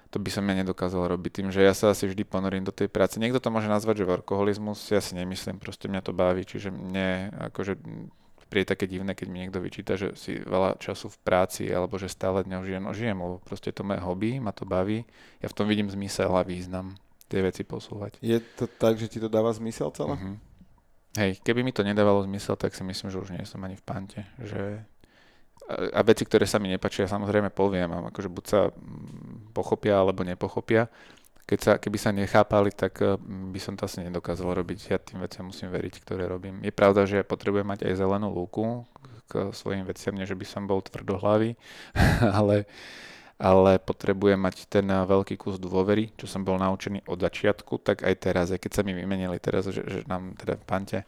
To by som ja nedokázal robiť tým, že ja sa asi vždy ponorím do tej práce. Niekto to môže nazvať, že workoholizmus, ja si nemyslím, proste mňa to baví, čiže mne akože príde také divné, keď mi niekto vyčíta, že si veľa času v práci alebo že stále dňou žijem. No žijem, lebo proste to moje hobby, ma to baví. Ja v tom vidím zmysel a význam tie veci posúvať. Je to tak, že ti to dáva zmysel celé? Uh-huh. Hej, keby mi to nedávalo zmysel, tak si myslím, že už nie som ani v pante. Že... A veci, ktoré sa mi nepačia, samozrejme poviem. Akože buď sa mm, pochopia, alebo nepochopia keď sa, keby sa nechápali, tak eh, by som to asi nedokázal robiť. Ja tým veciam musím veriť, ktoré robím. Je pravda, že potrebujem mať aj zelenú lúku k svojim veciam, nie že by som bol tvrdohlavý, ale, ale potrebujem mať ten veľký kus dôvery, čo som bol naučený od začiatku, tak aj teraz, aj keď sa mi vymenili teraz, že, že nám teda v Pante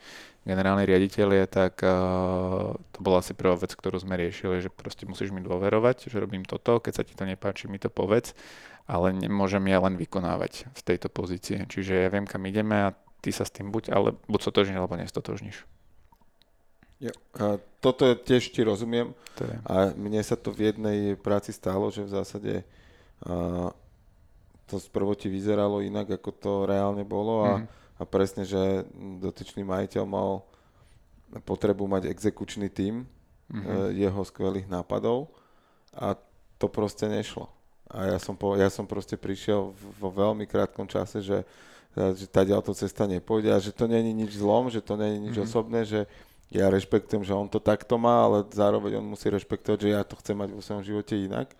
generálny riaditeľ je, tak uh, to bola asi prvá vec, ktorú sme riešili, že proste musíš mi dôverovať, že robím toto, keď sa ti to nepáči, mi to povedz ale nemôžem ja len vykonávať v tejto pozícii. Čiže ja viem, kam ideme a ty sa s tým buď, ale buď sotožníš, alebo nestotožníš. Jo. A toto tiež ti rozumiem. To je. A mne sa to v jednej práci stalo, že v zásade a, to sprvo ti vyzeralo inak, ako to reálne bolo a, mm. a presne, že dotyčný majiteľ mal potrebu mať exekučný tím mm-hmm. jeho skvelých nápadov a to proste nešlo. A ja som, po, ja som proste prišiel vo veľmi krátkom čase, že, že tá ďalto cesta nepôjde a že to není nič zlom, že to není nič mm-hmm. osobné, že ja rešpektujem, že on to takto má, ale zároveň on musí rešpektovať, že ja to chcem mať vo svojom živote inak.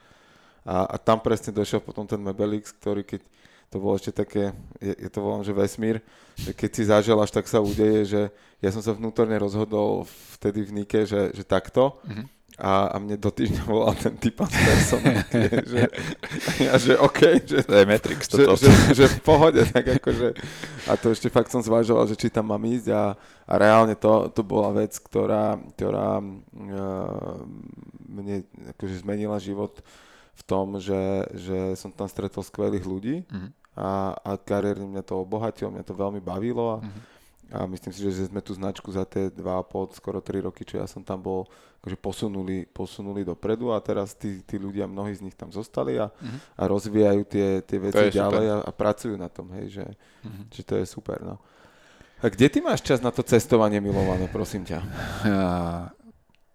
A, a tam presne došiel potom ten Mebelix, ktorý keď to bolo ešte také, je, je to volám, že vesmír, že keď si zažil, až tak sa udeje, že ja som sa vnútorne rozhodol vtedy v Nike, že, že takto. Mm-hmm a, a mne do týždňa volal ten typ personality, že, ja, že OK, že, to je Matrix, že, že, že, v pohode, tak akože, a to ešte fakt som zvažoval, že či tam mám ísť a, a reálne to, to bola vec, ktorá, ktorá uh, mne akože zmenila život v tom, že, že som tam stretol skvelých ľudí mm-hmm. a, a kariérne mňa to obohatilo, mňa to veľmi bavilo a, mm-hmm. A myslím si, že sme tú značku za tie 2,5, skoro 3 roky, čo ja som tam bol, akože posunuli, posunuli dopredu a teraz tí, tí ľudia, mnohí z nich tam zostali a, uh-huh. a rozvíjajú tie, tie veci ďalej a, a pracujú na tom, hej, že, uh-huh. že to je super. No. A kde ty máš čas na to cestovanie milované, prosím ťa? Ja,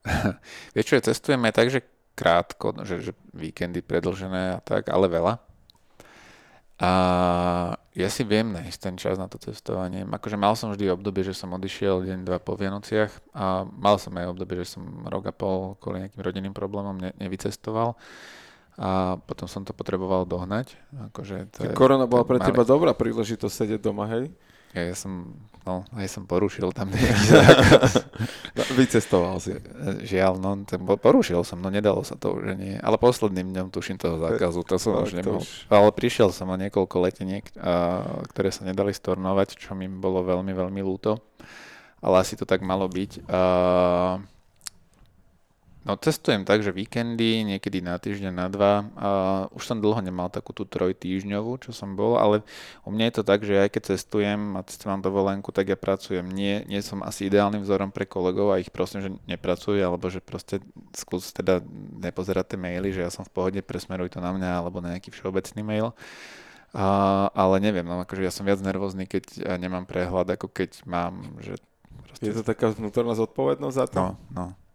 vieš čo, cestujeme tak, že krátko, že, že víkendy predlžené a tak, ale veľa. A ja si viem nájsť ten čas na to cestovanie. Akože mal som vždy obdobie, že som odišiel deň, dva po Vianociach a mal som aj obdobie, že som rok a pol kvôli nejakým rodinným problémom ne, nevycestoval a potom som to potreboval dohnať. Akože to je, korona bola pre teba dobrá príležitosť sedieť doma, hej? Ja, ja som, no, aj som porušil tam no, Vycestoval si. Žiaľ, no, porušil som, no nedalo sa to už nie. Ale posledným dňom tuším toho zákazu, to som už nemohol. Ale prišiel som o niekoľko leteniek, a, ktoré sa nedali stornovať, čo mi bolo veľmi, veľmi ľúto. Ale asi to tak malo byť. A, No cestujem tak, že víkendy, niekedy na týždeň, na dva. A už som dlho nemal takú tú trojtýždňovú, čo som bol, ale u mňa je to tak, že aj keď cestujem a cestujem dovolenku, tak ja pracujem. Nie, nie som asi ideálnym vzorom pre kolegov a ich prosím, že nepracujú, alebo že proste skús teda nepozerať tie maily, že ja som v pohode, presmeruj to na mňa alebo na nejaký všeobecný mail. A, ale neviem, no akože ja som viac nervózny, keď nemám prehľad, ako keď mám, že... Proste... Je to taká vnútorná zodpovednosť za to? No, no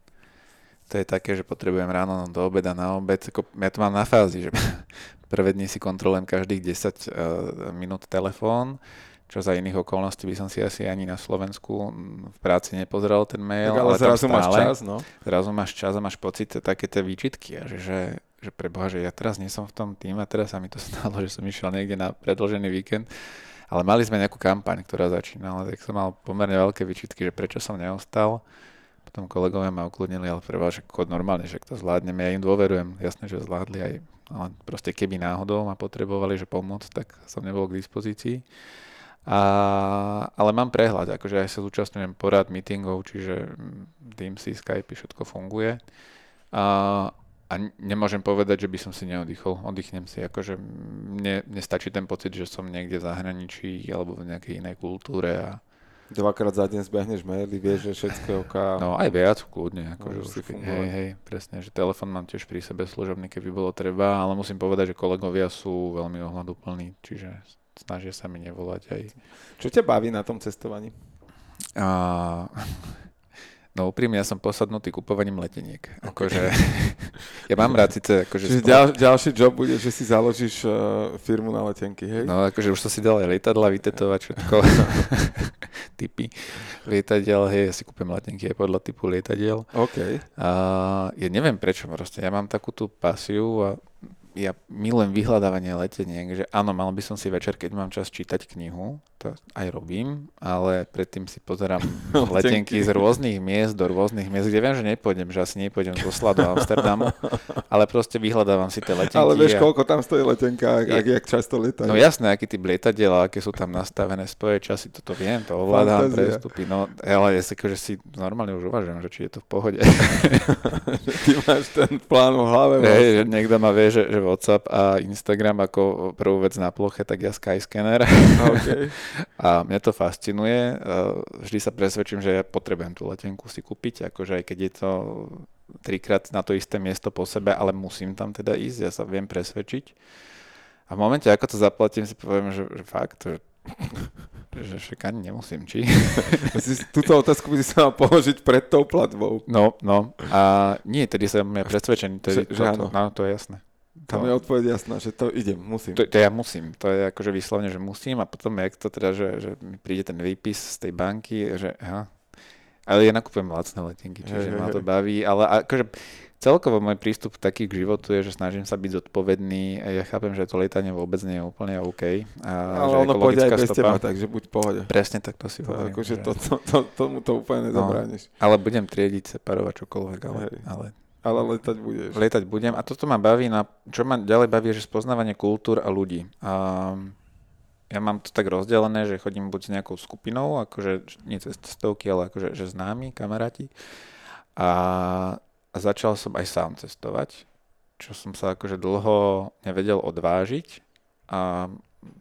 to je také, že potrebujem ráno do obeda na obed. Ja to mám na fázi, že prvé dni si kontrolujem každých 10 uh, eh, minút telefón, čo za iných okolností by som si asi ani na Slovensku v práci nepozeral ten mail. Tak ale, ale zrazu stále, máš čas, no. Zrazu máš čas a máš pocit také tie výčitky, že, že, že preboha, že ja teraz nie som v tom tým a teraz sa mi to stalo, že som išiel niekde na predlžený víkend. Ale mali sme nejakú kampaň, ktorá začínala, tak som mal pomerne veľké výčitky, že prečo som neostal potom kolegovia ma ukludnili, ale preba, že kod normálne, že to zvládneme, ja im dôverujem, jasné, že zvládli aj, ale proste keby náhodou ma potrebovali, že pomôcť, tak som nebol k dispozícii. A, ale mám prehľad, akože aj sa zúčastňujem porad meetingov, čiže Teamsy, Skype, všetko funguje. A, a nemôžem povedať, že by som si neoddychol. Oddychnem si, akože mne, mne stačí ten pocit, že som niekde v zahraničí alebo v nejakej inej kultúre a, Dvakrát za deň zbehneš maily, vieš, že všetko oka... No aj viac, kľudne. Akože už, si hej, hej, presne, že telefon mám tiež pri sebe služobný, keby bolo treba, ale musím povedať, že kolegovia sú veľmi ohľaduplní, čiže snažia sa mi nevolať aj... Čo ťa baví na tom cestovaní? A... No úprimne, ja som posadnutý kupovaním leteniek. Akože, ja mám rád síce... Akože Čiže ďal, ďalší job bude, že si založíš uh, firmu na letenky, hej? No akože už som si dal aj lietadla, vytetovať všetko. Typy lietadiel, hej, ja si kúpim letenky aj podľa typu lietadiel. OK. A ja neviem prečo, proste ja mám takú tú pasiu a ja milujem vyhľadávanie leteniek, že áno, mal by som si večer, keď mám čas čítať knihu, to aj robím, ale predtým si pozerám letenky z rôznych miest do rôznych miest, kde viem, že nepôjdem, že asi nepôjdem zo Sladu Amsterdamu, ale proste vyhľadávam si tie letenky. Ale vieš, a... koľko tam stojí letenka, ak, ak jak často lietajú. No jasné, aký typ lietadiel, aké sú tam nastavené spoje časy, toto viem, to ovládam, prestupy, no ale ja si, že si normálne už uvažujem, že či je to v pohode. Ty máš ten plán v hlave. Hey, že niekto ma vie, že, že WhatsApp a Instagram ako prvú vec na ploche, tak ja Skyscanner. Okay. a mňa to fascinuje. Vždy sa presvedčím, že ja potrebujem tú letenku si kúpiť, akože aj keď je to trikrát na to isté miesto po sebe, ale musím tam teda ísť, ja sa viem presvedčiť. A v momente, ako to zaplatím, si poviem, že, že fakt, že že však ani nemusím, či? Túto otázku by si sa mal položiť pred tou platbou. No, no. A nie, tedy som ja presvedčený. Tedy, že, že áno. No, to je jasné. Tam je odpoveď jasná, že to idem, musím. To, to ja musím, to je akože vyslovene, že musím a potom jak to teda, že, že mi príde ten výpis z tej banky, že aha, ale ja nakúpem lacné letenky, čiže ma to baví, ale akože celkovo môj prístup taký k životu je, že snažím sa byť zodpovedný. Ja chápem, že to lietanie vôbec nie je úplne OK. A ale že ono pôjde aj bez stopa, teba, takže buď pohode. Presne tak to si hovorím. Akože to, to, to, tomu to úplne no, nezabrániš. No, ale budem triediť, separovať čokoľvek, ale, ale ale letať budeš. Letať budem a toto ma baví, na, čo ma ďalej baví, je, že spoznávanie kultúr a ľudí. A ja mám to tak rozdelené, že chodím buď s nejakou skupinou, akože nie cez cestovky, ale akože že známi, kamaráti. A, a začal som aj sám cestovať, čo som sa akože dlho nevedel odvážiť. A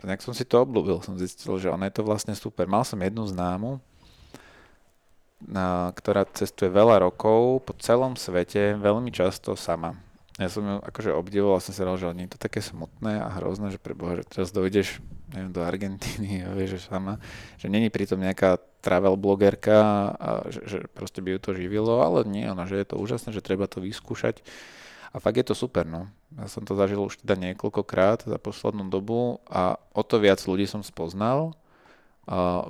nejak som si to obľúbil, som zistil, že ono je to vlastne super. Mal som jednu známu, ktorá cestuje veľa rokov po celom svete, veľmi často sama. Ja som ju akože obdivoval, som si že nie je to také smutné a hrozné, že pre Boha, že teraz dojdeš neviem, do Argentíny a vieš, že sama, že není pritom nejaká travel blogerka a že, že proste by ju to živilo, ale nie, ona, že je to úžasné, že treba to vyskúšať. A fakt je to super, no. Ja som to zažil už teda niekoľkokrát za poslednú dobu a o to viac ľudí som spoznal.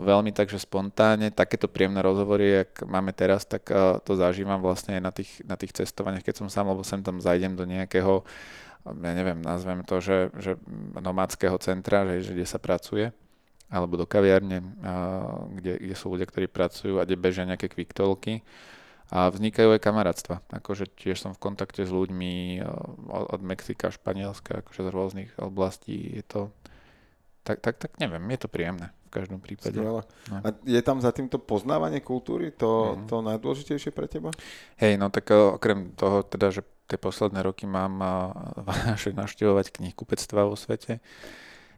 Veľmi takže spontánne, takéto príjemné rozhovory, jak máme teraz, tak to zažívam vlastne aj na tých, na tých cestovaniach, keď som sám, lebo sem tam zajdem do nejakého, ja neviem, nazvem to, že, že nomádskeho centra, že, že kde sa pracuje alebo do kaviárne, kde, kde sú ľudia, ktorí pracujú a kde bežia nejaké kviktolky a vznikajú aj kamarátstva. Akože tiež som v kontakte s ľuďmi od Mexika, Španielska, akože z rôznych oblastí. Je to, tak, tak, tak neviem, je to príjemné v každom prípade. No. A je tam za týmto poznávanie kultúry to, mm. to najdôležitejšie pre teba? Hej, no tak okrem toho teda, že tie posledné roky mám navštevovať knihkupectva vo svete,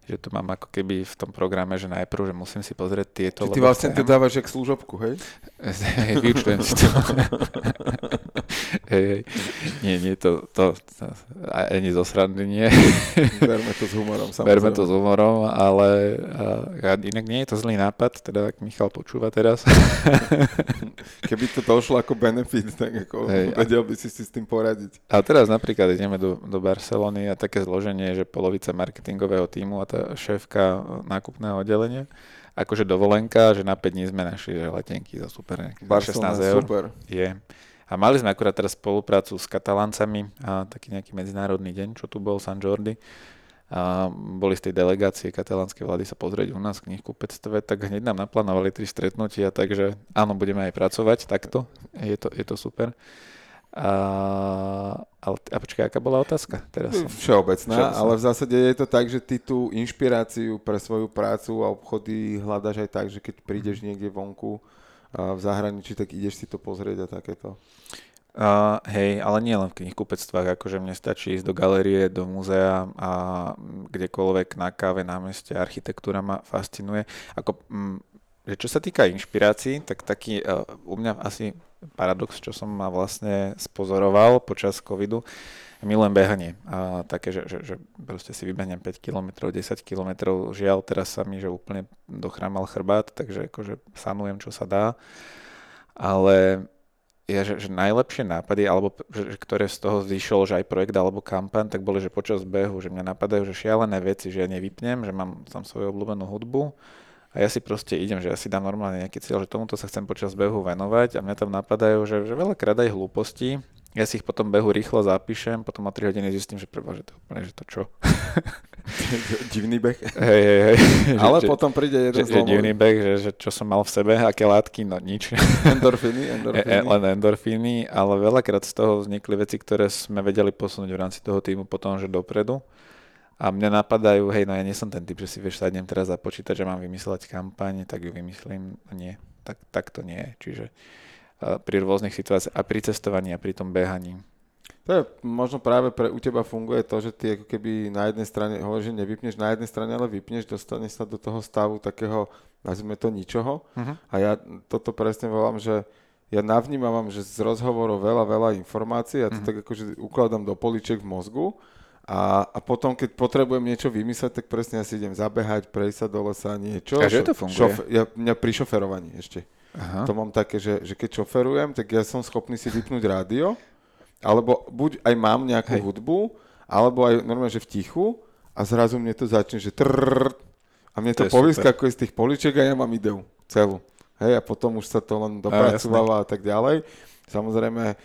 že to mám ako keby v tom programe, že najprv, že musím si pozrieť tieto. Čiže ty vlastne to dávaš jak služobku, hej? hej, vyučujem si to. hej, hej. Nie, nie, to, to, to ani zo srandy nie. Berme to s humorom, samozrejme. Berme to s humorom, ale a, inak nie je to zlý nápad, teda ak Michal počúva teraz. Keby to došlo ako benefit, tak ako hej, vedel by si si s tým poradiť. A teraz napríklad ideme do, do Barcelony a také zloženie, že polovica marketingového týmu a tá šéfka nákupného oddelenia. Akože dovolenka, že na 5 dní sme našli že letenky za super, za 16 eur. Super. Je. A mali sme akurát teraz spoluprácu s Kataláncami, a taký nejaký medzinárodný deň, čo tu bol, San Jordi. A boli z tej delegácie katalánskej vlády sa pozrieť u nás v knihkupectve, tak hneď nám naplánovali tri stretnutia, takže áno, budeme aj pracovať takto, je to, je to super. A, ale, a počkaj, aká bola otázka? Teraz. Všeobecná, Všeobecná, ale v zásade je to tak, že ty tú inšpiráciu pre svoju prácu a obchody hľadaš aj tak, že keď prídeš niekde vonku v zahraničí, tak ideš si to pozrieť a takéto. Uh, hej, ale nie len v knihkupectvách, akože mne stačí ísť do galerie, do múzea a kdekoľvek na káve, na meste, architektúra ma fascinuje. Ako, m, že čo sa týka inšpirácií, tak taký uh, u mňa asi paradox, čo som ma vlastne spozoroval počas covidu. Milujem behanie. A také, že, že, že proste si vybehnem 5 km, 10 km. Žiaľ, teraz sa mi, že úplne dochrámal chrbát, takže akože sanujem, čo sa dá. Ale ja, že, že najlepšie nápady, alebo že ktoré z toho vyšlo, že aj projekt alebo kampaň, tak boli, že počas behu, že mňa napadajú, že šialené veci, že ja nevypnem, že mám tam svoju obľúbenú hudbu a ja si proste idem, že ja si dám normálne nejaký cieľ, že tomuto sa chcem počas behu venovať a mňa tam napadajú, že, že veľakrát aj hlúposti, ja si ich potom behu rýchlo zapíšem, potom o 3 hodiny zistím, že preba, že to úplne, že to čo. divný beh. Hej, hej, hej. Ale že, potom príde jeden že, že divný beh, že, že čo som mal v sebe, aké látky, no nič. Endorfíny, endorfíny. E, e, len endorfíny, ale veľakrát z toho vznikli veci, ktoré sme vedeli posunúť v rámci toho týmu potom, že dopredu. A mňa napadajú, hej, no ja nie som ten typ, že si vieš sadnem teraz započítať, že mám vymysleť kampaň, tak ju vymyslím. Nie, tak, tak to nie je. Čiže pri rôznych situáciách a pri cestovaní a pri tom behaní. To je možno práve pre u teba funguje to, že ty ako keby na jednej strane, hovoríš, že nevypneš na jednej strane, ale vypneš, dostaneš sa do toho stavu takého, nazvime to ničoho. Uh-huh. A ja toto presne volám, že ja navnímavam, že z rozhovorov veľa, veľa informácií, ja to uh-huh. tak akože ukladám do poliček v mozgu a, a potom, keď potrebujem niečo vymysleť, tak presne ja si idem zabehať, prejsť sa do lesa, niečo. A že to funguje? Šof, ja, mňa pri šoferovaní ešte. Aha. To mám také, že, že keď šoferujem, tak ja som schopný si vypnúť rádio, alebo buď aj mám nejakú Hej. hudbu, alebo aj normálne, že v tichu a zrazu mne to začne, že trrr, a mne to, to povyskakuje z tých poliček a ja mám ideu celú. Hej, a potom už sa to len dopracováva a, a tak ďalej. Samozrejme,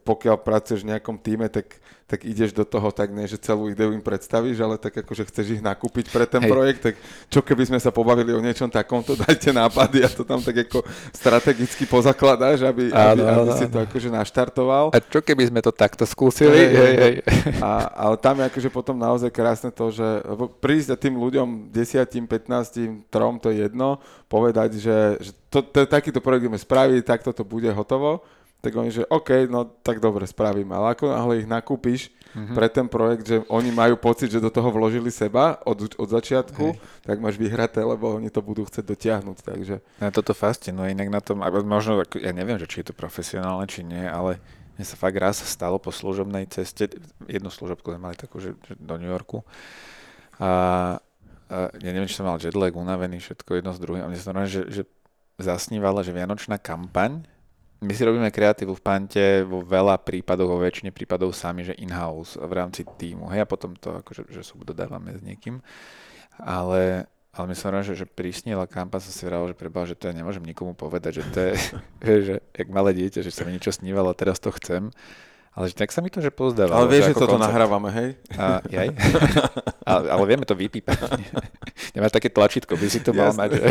pokiaľ pracuješ v nejakom týme, tak, tak ideš do toho tak nie, že celú ideu im predstavíš, ale tak akože chceš ich nakúpiť pre ten Hej. projekt, tak čo keby sme sa pobavili o niečom takomto, dajte nápady a to tam tak ako strategicky pozakladáš, aby, áno, aby, aby si to akože naštartoval. A čo keby sme to takto skúsili? Hej, hej, hej. A, ale tam je akože potom naozaj krásne to, že prísť tým ľuďom 10, 15, trom, to je jedno, povedať, že, že to, to, takýto projekt ideme spraviť, takto to bude hotovo tak oni, že OK, no tak dobre, spravím. Ale ako náhle ich nakúpiš mm-hmm. pre ten projekt, že oni majú pocit, že do toho vložili seba od, od začiatku, Hej. tak máš vyhraté, lebo oni to budú chcieť dotiahnuť. Takže... Na toto fascinuje, inak na tom, možno, ja neviem, že či je to profesionálne, či nie, ale mne sa fakt raz stalo po služobnej ceste, jednu služobku sme mali takú, že, že do New Yorku, a, a ja neviem, či som mal jetlag, unavený, všetko jedno z druhým, a mne sa normálne, že, že zasnívala, že Vianočná kampaň my si robíme kreatívu v Pante vo veľa prípadoch, vo väčšine prípadov sami, že in-house v rámci týmu. Hej, a potom to akože, že subdodávame s niekým. Ale, ale myslím, že, že prísnila kampa sa si vral, že prebal, že to ja nemôžem nikomu povedať, že to je, že jak malé dieťa, že sa mi niečo snívalo a teraz to chcem. Ale tak sa mi to, že pozdávalo. Ale vieš, že, že toto koncept. nahrávame, hej? A, jaj? ale, ale vieme to vypípať. Nemáš také tlačítko, by si to mal mať. Že,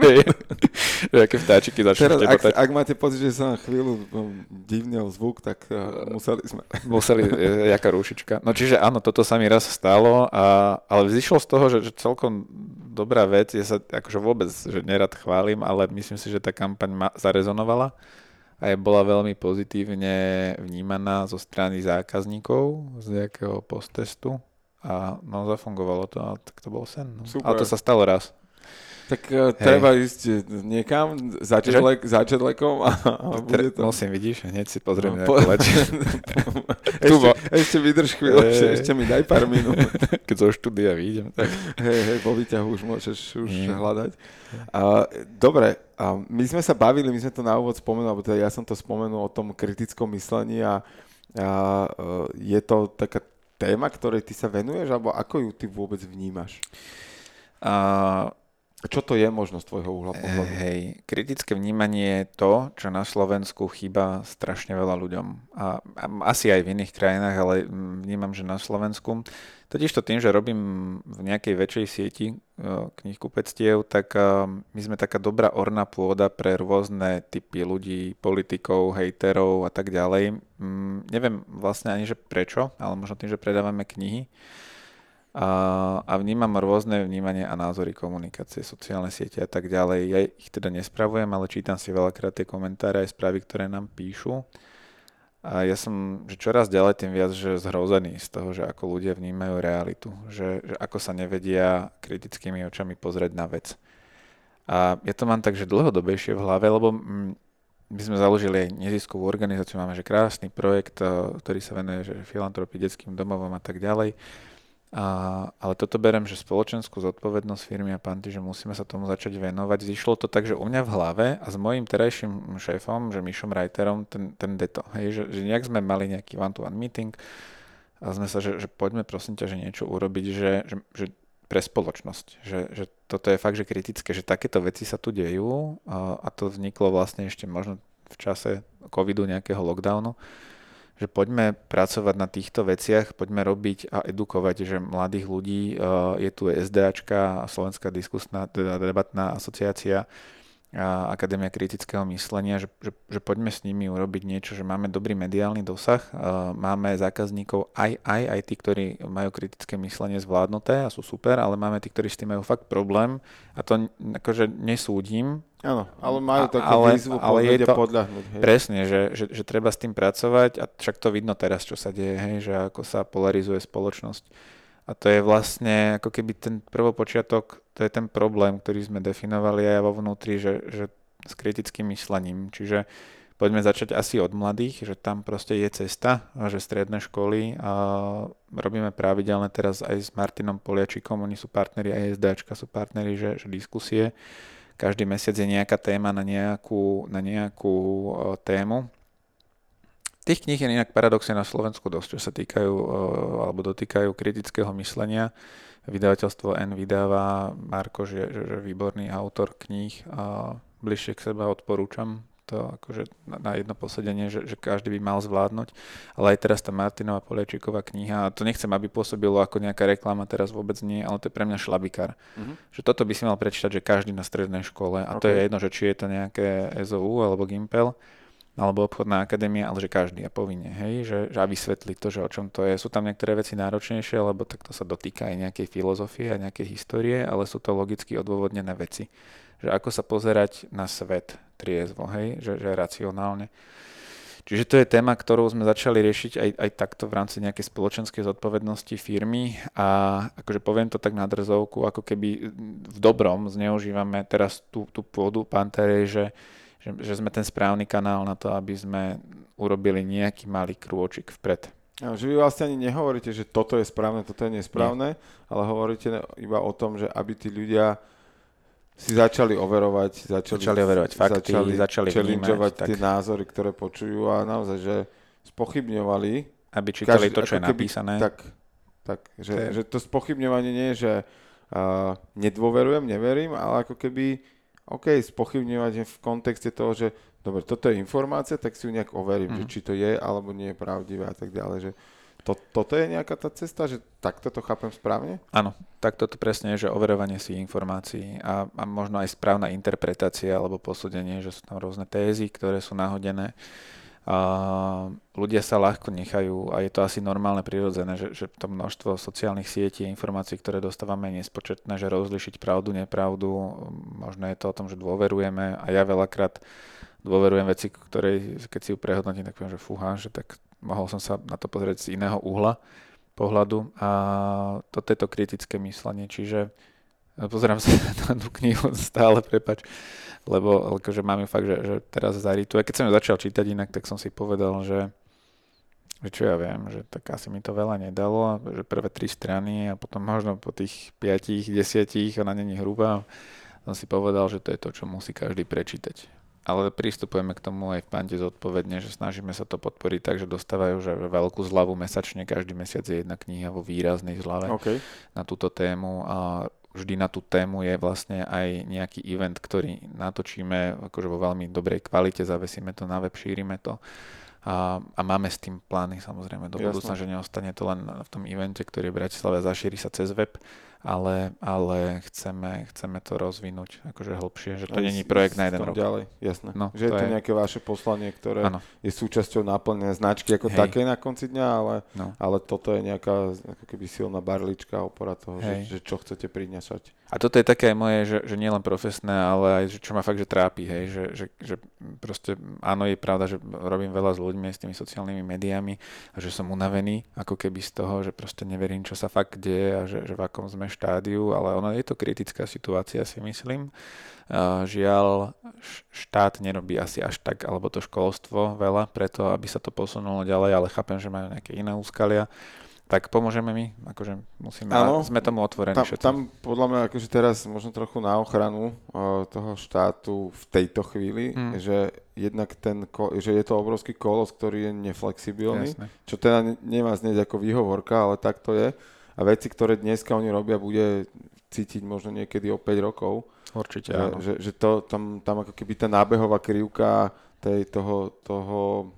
že aké vtáčiky začnú Teraz, ak, ak, máte pocit, že sa na chvíľu no, divnil zvuk, tak uh, museli sme. museli, jaká rúšička. No čiže áno, toto sa mi raz stalo, a, ale vzýšlo z toho, že, že celkom dobrá vec, ja sa akože vôbec že nerad chválim, ale myslím si, že tá kampaň ma, zarezonovala aj bola veľmi pozitívne vnímaná zo strany zákazníkov z nejakého postestu a no zafungovalo to a tak to bol sen. No. Super. Ale to sa stalo raz. Tak uh, treba ísť niekam za, četlek, za četlekom a, a bude to... Musím, vidíš, hneď si pozrieme no, po... ešte, ešte vydrž chvíľu, ešte, ešte mi daj pár minút. Keď zo štúdia vyjdem, tak... Hej, hej, po výťahu už môžeš už Nie. hľadať. A, dobre, a my sme sa bavili, my sme to na úvod spomenuli, alebo teda ja som to spomenul o tom kritickom myslení a, a e, je to taká téma, ktorej ty sa venuješ, alebo ako ju ty vôbec vnímaš? Uh, čo to je možno z tvojho uhla pohľadu? Hej, kritické vnímanie je to, čo na Slovensku chýba strašne veľa ľuďom. A, a asi aj v iných krajinách, ale vnímam, že na Slovensku. Totiž to tým, že robím v nejakej väčšej sieti e, knihkupectiev, tak e, my sme taká dobrá orná pôda pre rôzne typy ľudí, politikov, hejterov a tak ďalej. Mm, neviem vlastne ani, že prečo, ale možno tým, že predávame knihy a, a vnímam rôzne vnímanie a názory komunikácie, sociálne siete a tak ďalej. Ja ich teda nespravujem, ale čítam si veľakrát tie komentáre aj správy, ktoré nám píšu. A ja som že čoraz ďalej tým viac, že zhrozený z toho, že ako ľudia vnímajú realitu, že, že ako sa nevedia kritickými očami pozrieť na vec. A ja to mám tak, že dlhodobejšie v hlave, lebo my sme založili aj neziskovú organizáciu, máme že krásny projekt, ktorý sa venuje že filantropii detským domovom a tak ďalej. A, ale toto berem, že spoločenskú zodpovednosť firmy a panty, že musíme sa tomu začať venovať. Zišlo to tak, že u mňa v hlave a s mojím terajším šéfom, že Mišom Reiterom, ten, ten deto, hej, že, že nejak sme mali nejaký one-to-one meeting a sme sa, že, že poďme prosím ťa, že niečo urobiť, že, že, že pre spoločnosť. Že, že toto je fakt, že kritické, že takéto veci sa tu dejú a, a to vzniklo vlastne ešte možno v čase covidu nejakého lockdownu že poďme pracovať na týchto veciach, poďme robiť a edukovať, že mladých ľudí, eh, je tu SDAčka, Slovenská diskusná, teda debatná asociácia, Akadémia kritického myslenia, že, že, že poďme s nimi urobiť niečo, že máme dobrý mediálny dosah, máme zákazníkov aj, aj, aj tí, ktorí majú kritické myslenie zvládnuté a sú super, ale máme tí, ktorí s tým majú fakt problém a to akože nesúdim, Áno, ale majú takú ale, výzvu ale je to, podľahnuť. Hej. Presne, že, že, že treba s tým pracovať a však to vidno teraz, čo sa deje, hej, že ako sa polarizuje spoločnosť. A to je vlastne ako keby ten prvopočiatok, to je ten problém, ktorý sme definovali aj vo vnútri, že, že s kritickým myslením. Čiže poďme začať asi od mladých, že tam proste je cesta, že stredné školy a robíme pravidelne teraz aj s Martinom Poliačikom, oni sú partneri, aj SDAčka sú partneri, že, že diskusie každý mesiac je nejaká téma na nejakú, na nejakú tému. Tých kníh je inak paradoxne na Slovensku dosť, čo sa týkajú alebo dotýkajú kritického myslenia. Vydavateľstvo N vydáva, Marko, že, že, že výborný autor kníh a bližšie k seba odporúčam to akože na jedno posedenie, že, že každý by mal zvládnuť. Ale aj teraz tá Martinová Poliačiková kniha, a to nechcem, aby pôsobilo ako nejaká reklama, teraz vôbec nie, ale to je pre mňa šlabikár. Mm-hmm. Že toto by si mal prečítať, že každý na strednej škole, a okay. to je jedno, že či je to nejaké SOU alebo Gimpel, alebo obchodná akadémia, ale že každý a povinne, hej, že, že a vysvetliť to, že o čom to je. Sú tam niektoré veci náročnejšie, lebo takto sa dotýka aj nejakej filozofie a nejakej histórie, ale sú to logicky odôvodnené veci. Že ako sa pozerať na svet, triezvo, hej, že, že racionálne. Čiže to je téma, ktorú sme začali riešiť aj, aj takto v rámci nejakej spoločenskej zodpovednosti firmy a akože poviem to tak na drzovku, ako keby v dobrom zneužívame teraz tú, tú pôdu Panterej, že, že, že sme ten správny kanál na to, aby sme urobili nejaký malý krôčik vpred. Ja, že vy vlastne ani nehovoríte, že toto je správne, toto je nesprávne, Nie. ale hovoríte iba o tom, že aby tí ľudia si začali overovať, začali, začali overovať fakty, začali, začali vnímať tie názory, ktoré počujú a naozaj, že spochybňovali. Aby čítali každý, to, čo je keby, napísané. Tak, tak že, to že to spochybňovanie nie je, že uh, nedôverujem, neverím, ale ako keby, OK, spochybňovať v kontexte toho, že dobre, toto je informácia, tak si ju nejak overím, mm. že mhm. či to je alebo nie je pravdivé a tak ďalej, že to, toto je nejaká tá cesta, že takto to chápem správne? Áno, tak toto presne je, že overovanie si informácií a, a možno aj správna interpretácia alebo posúdenie, že sú tam rôzne tézy, ktoré sú nahodené. A ľudia sa ľahko nechajú a je to asi normálne, prirodzené, že, že to množstvo sociálnych sietí a informácií, ktoré dostávame je nespočetné, že rozlišiť pravdu, nepravdu, možno je to o tom, že dôverujeme a ja veľakrát dôverujem veci, ktoré keď si ju prehodnotím, tak poviem, že fúha, že tak mohol som sa na to pozrieť z iného uhla pohľadu. A toto je to kritické myslenie, čiže pozerám sa na tú knihu stále, prepač, lebo akože mám ju fakt, že, že teraz zarituje. Keď som ju začal čítať inak, tak som si povedal, že, že čo ja viem, že tak asi mi to veľa nedalo, že prvé tri strany a potom možno po tých piatich, desiatich, ona není hrubá, som si povedal, že to je to, čo musí každý prečítať ale pristupujeme k tomu aj v pante zodpovedne, že snažíme sa to podporiť tak, že dostávajú že veľkú zľavu mesačne, každý mesiac je jedna kniha vo výraznej zľave okay. na túto tému a vždy na tú tému je vlastne aj nejaký event, ktorý natočíme akože vo veľmi dobrej kvalite, zavesíme to na web, šírime to. A, a máme s tým plány samozrejme. Do budúcna, že neostane to len v tom evente, ktorý je v Bratislave a zašíri sa cez web, ale, ale chceme, chceme to rozvinúť akože hlbšie, že to není projekt na jeden rok. ďalej, jasné. No, že to je to je... nejaké vaše poslanie, ktoré ano. je súčasťou náplnené značky ako Hej. také na konci dňa, ale, no. ale toto je nejaká ako keby silná barlička, opora toho, že, že čo chcete prinašať. A toto je také aj moje, že, že nielen profesné, ale aj že čo ma fakt, že trápi, hej, že, že, že proste áno, je pravda, že robím veľa s ľuďmi, s tými sociálnymi médiami a že som unavený ako keby z toho, že proste neverím, čo sa fakt deje a že, že v akom sme štádiu, ale ono je to kritická situácia, si myslím. Žiaľ, štát nerobí asi až tak, alebo to školstvo veľa preto, aby sa to posunulo ďalej, ale chápem, že majú nejaké iné úskalia tak pomôžeme my, akože musíme, ano, sme tomu otvorení tam, všetci. Tam podľa mňa akože teraz možno trochu na ochranu uh, toho štátu v tejto chvíli, hmm. že jednak ten, že je to obrovský kolos, ktorý je neflexibilný, Jasne. čo teda nemá znieť ako výhovorka, ale tak to je. A veci, ktoré dneska oni robia, bude cítiť možno niekedy o 5 rokov. Určite, že, áno. Že, že to, tam, tam ako keby tá nábehová krivka tej, toho, toho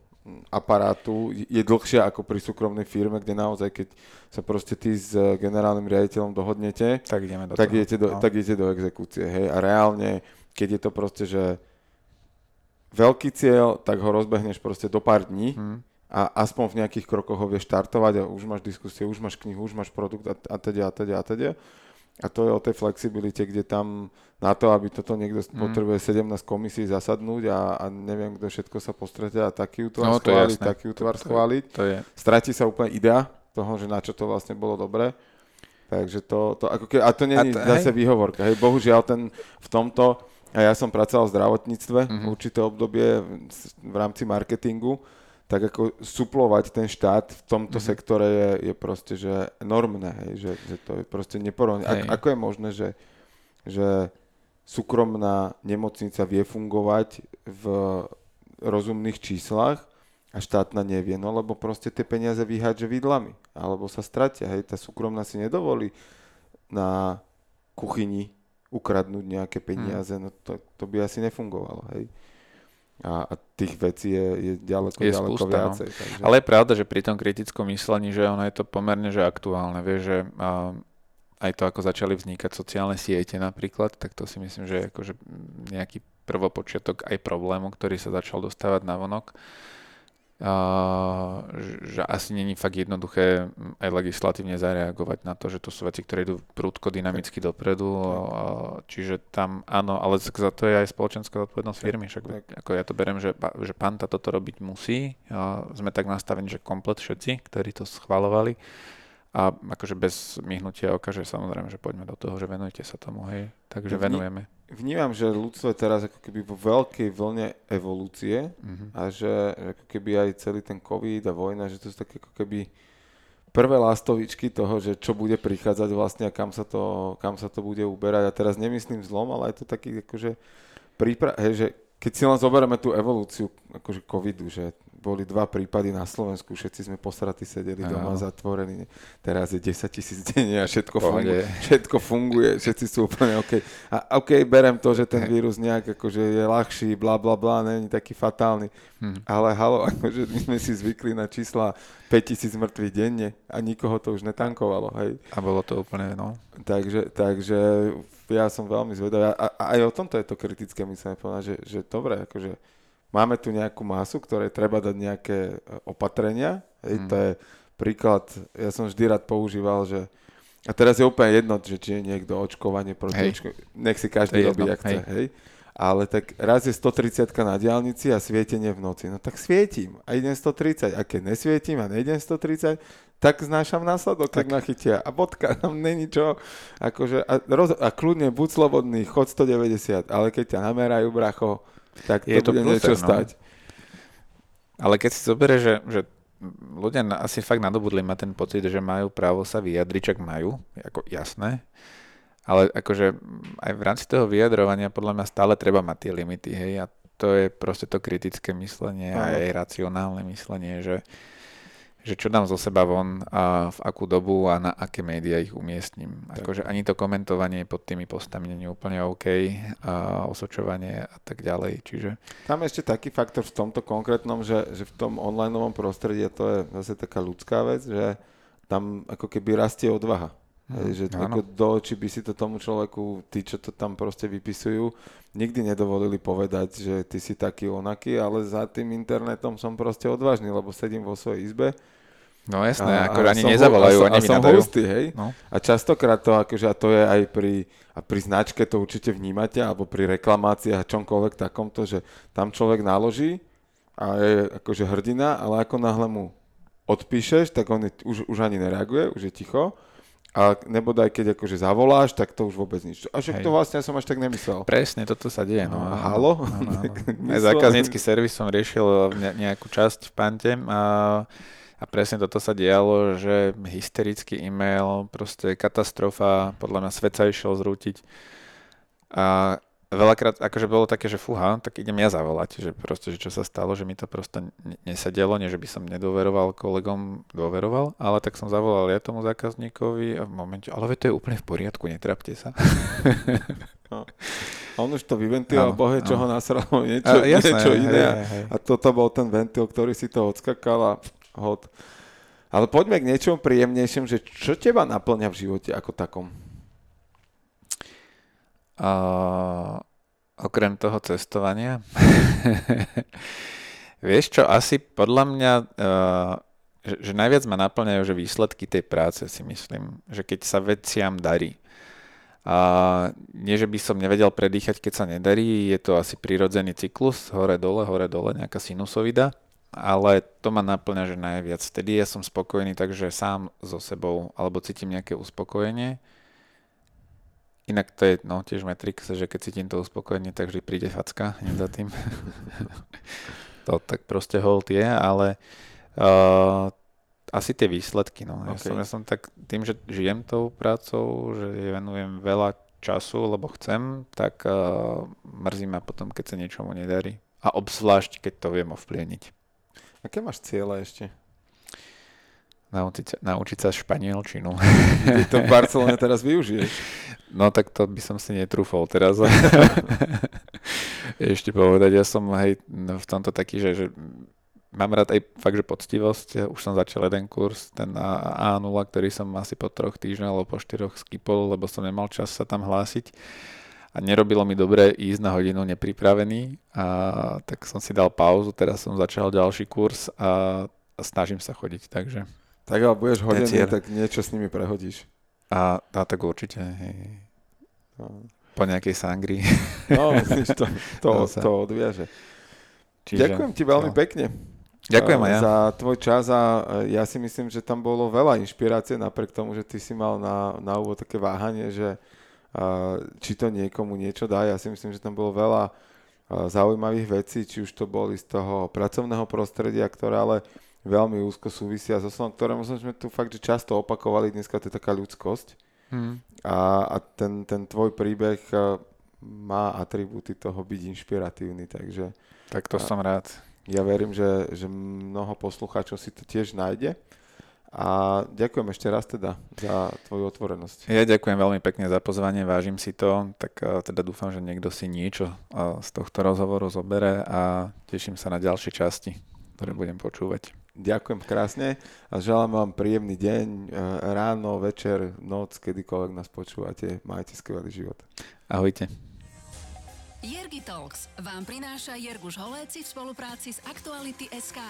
aparátu je dlhšia ako pri súkromnej firme, kde naozaj, keď sa proste ty s eh, generálnym riaditeľom dohodnete, tak, ideme do tak, idete do, no. tak idete do exekúcie. Hej? A reálne, keď je to proste, že veľký cieľ, tak ho rozbehneš proste do pár dní hmm. a aspoň v nejakých krokoch ho vieš štartovať a už máš diskusie, už máš knihu, už máš produkt a, a teda a teda a teda. A to je o tej flexibilite, kde tam na to, aby toto niekto mm. potrebuje 17 komisí zasadnúť a, a neviem, kto všetko sa postretne a taký útvar no, schváliť, taký útvar schváliť. To je. Stratí sa úplne idea toho, že na čo to vlastne bolo dobré. Takže to, to ako ke, a to nie je zase hej. výhovorka. Hej, bohužiaľ ten v tomto, a ja som pracoval v zdravotníctve mm-hmm. určité obdobie v, v rámci marketingu, tak ako suplovať ten štát v tomto mm-hmm. sektore je, je proste, že normné, hej, že, že to je proste neporovné. Ako, ako je možné, že, že súkromná nemocnica vie fungovať v rozumných číslach a štátna nevie, no lebo proste tie peniaze vyhádže vidlami, alebo sa stratia, hej, tá súkromná si nedovolí na kuchyni ukradnúť nejaké peniaze, hmm. no to, to by asi nefungovalo, hej a, a tých vecí je, je ďaleko, je ďaleko spústa, no. viacej. No. Takže... Ale je pravda, že pri tom kritickom myslení, že ono je to pomerne že aktuálne. Vieš, že a, aj to, ako začali vznikať sociálne siete napríklad, tak to si myslím, že je akože nejaký prvopočiatok aj problému, ktorý sa začal dostávať na vonok že asi není fakt jednoduché aj legislatívne zareagovať na to, že to sú veci, ktoré idú prúdko dynamicky dopredu, čiže tam áno, ale za to je aj spoločenská zodpovednosť firmy, však ako ja to beriem, že, že Panta toto robiť musí, sme tak nastavení, že komplet všetci, ktorí to schvalovali, a akože bez myhnutia oka, že samozrejme, že poďme do toho, že venujte sa tomu, hej. Takže venujeme. Vnímam, že ľudstvo je teraz ako keby vo veľkej vlne evolúcie mm-hmm. a že ako keby aj celý ten COVID a vojna, že to sú také ako keby prvé lastovičky toho, že čo bude prichádzať vlastne a kam sa to, kam sa to bude uberať. A teraz nemyslím zlom, ale je to taký akože prípra- hej, že keď si len zoberieme tú evolúciu akože covidu, že boli dva prípady na Slovensku, všetci sme posratí sedeli Aha. doma zatvorení. Teraz je 10 tisíc denne a všetko funguje, všetko funguje, všetci sú úplne OK. A OK, berem to, že ten vírus nejak akože je ľahší, bla bla bla, není taký fatálny. Hmm. Ale halo, akože my sme si zvykli na čísla 5000 mŕtvych denne a nikoho to už netankovalo, hej. A bolo to úplne, no. Takže, takže ja som veľmi zvedavý. A, a aj o tomto je to kritické, myslím, že, že dobre, akože máme tu nejakú masu, ktorej treba dať nejaké e, opatrenia. Hej, mm. To je príklad, ja som vždy rád používal, že a teraz je úplne jedno, že či je niekto očkovanie proti hej. očkovanie, nech si každý robí, jak chce, hej. Ale tak raz je 130 na diálnici a svietenie v noci. No tak svietim a idem 130. A keď nesvietim a nejdem 130, tak znášam následok, tak, tak ma chytia. A bodka, tam není čo. Akože, a, roz, a kľudne, buď slobodný, chod 190, ale keď ťa namerajú, bracho, tak to je to bude niečo no. stať. Ale keď si zoberie, že, že ľudia asi fakt nadobudli ma ten pocit, že majú právo sa vyjadriť, čak majú, ako jasné, ale akože aj v rámci toho vyjadrovania podľa mňa stále treba mať tie limity, hej, a to je proste to kritické myslenie a aj racionálne myslenie, že že čo dám zo seba von a v akú dobu a na aké médiá ich umiestním. Akože ani to komentovanie pod tými postami nie je úplne OK, a osočovanie a tak ďalej. Čiže... Tam je ešte taký faktor v tomto konkrétnom, že, že v tom online prostredí, a to je zase taká ľudská vec, že tam ako keby rastie odvaha. Hmm, Hej, že ako do očí by si to tomu človeku, tí, čo to tam proste vypisujú, nikdy nedovolili povedať, že ty si taký onaký, ale za tým internetom som proste odvážny, lebo sedím vo svojej izbe No jasné, a, ako a ani nezavolajú, a, ani a som nadajú. hosty, hej? No. A častokrát to, akože, a to je aj pri, a pri značke to určite vnímate, alebo pri reklamáciách a čomkoľvek takomto, že tam človek naloží a je akože hrdina, ale ako náhle mu odpíšeš, tak on je, už, už ani nereaguje, už je ticho. A nebodaj, keď akože zavoláš, tak to už vôbec nič. A však to vlastne som až tak nemyslel. Presne, toto sa deje. No. A halo? No, no, no. Aj zákaznícky servis som riešil nejakú časť v Pante a a presne toto sa dialo, že hysterický e-mail, proste katastrofa, podľa mňa svet sa išiel zrútiť. A veľakrát akože bolo také, že fúha, tak idem ja zavolať, že proste, že čo sa stalo, že mi to proste nesedelo, nie že by som nedôveroval kolegom, dôveroval, ale tak som zavolal ja tomu zákazníkovi a v momente, ale to je úplne v poriadku, netrapte sa. No. A on už to vyventiloval, bohe, čo ho nasralo, niečo, a, jasné, niečo iné. Hej, hej. A toto bol ten ventil, ktorý si to odskakal a hod. Ale poďme k niečomu príjemnejším, že čo teba naplňa v živote ako takom? Uh, okrem toho cestovania. Vieš čo, asi podľa mňa, uh, že, že najviac ma naplňajú že výsledky tej práce, si myslím. Že keď sa veciam darí. A nie, že by som nevedel predýchať, keď sa nedarí, je to asi prirodzený cyklus, hore-dole, hore-dole, nejaká sinusovida ale to ma naplňa, že najviac. Vtedy ja som spokojný, takže sám so sebou, alebo cítim nejaké uspokojenie. Inak to je no, tiež Matrix, že keď cítim to uspokojenie, tak vždy príde facka hneď za tým. to tak proste hold je, ale uh, asi tie výsledky. No. Ja, okay. som, ja som tak tým, že žijem tou prácou, že venujem veľa času, lebo chcem, tak uh, mrzí ma potom, keď sa niečomu nedarí. A obzvlášť, keď to viem ovplyvniť. Aké máš cieľa ešte? Naučiť, naučiť sa španielčinu. Ty to v Barcelone teraz využiješ. No tak to by som si netrúfol teraz. ešte povedať, ja som hej, v tomto taký, že, že mám rád aj fakt, že poctivosť. Už som začal jeden kurz, ten A0, ktorý som asi po troch týždňoch alebo po štyroch skipol, lebo som nemal čas sa tam hlásiť a nerobilo mi dobre ísť na hodinu nepripravený a tak som si dal pauzu, teraz som začal ďalší kurz a, a snažím sa chodiť, takže... Tak ale budeš hodený, tak niečo s nimi prehodíš. A, a tak určite, hej. No. Po nejakej sangri. No, myslíš, to, to, to, to odviaže. Čiže, Ďakujem ti veľmi no. pekne. Ďakujem aj ja. Za tvoj čas a ja si myslím, že tam bolo veľa inšpirácie, napriek tomu, že ty si mal na, na úvod také váhanie, že či to niekomu niečo dá. Ja si myslím, že tam bolo veľa zaujímavých vecí, či už to boli z toho pracovného prostredia, ktoré ale veľmi úzko súvisia so slovom, ktoré sme tu fakt, že často opakovali, dneska to je taká ľudskosť. Hmm. A, a ten, ten tvoj príbeh e, má atribúty toho byť inšpiratívny, takže... Tak to a, som rád. Ja verím, že, že mnoho poslucháčov si to tiež nájde. A ďakujem ešte raz teda za tvoju otvorenosť. Ja ďakujem veľmi pekne za pozvanie, vážim si to, tak e, teda dúfam, že niekto si niečo e, z tohto rozhovoru zobere a teším sa na ďalšie časti, ktoré budem počúvať. Ďakujem krásne a želám vám príjemný deň, e, ráno, večer, noc, kedykoľvek nás počúvate. Majte skvelý život. Ahojte. Jergi Talks vám prináša Jerguš Holéci v spolupráci s Aktuality SK.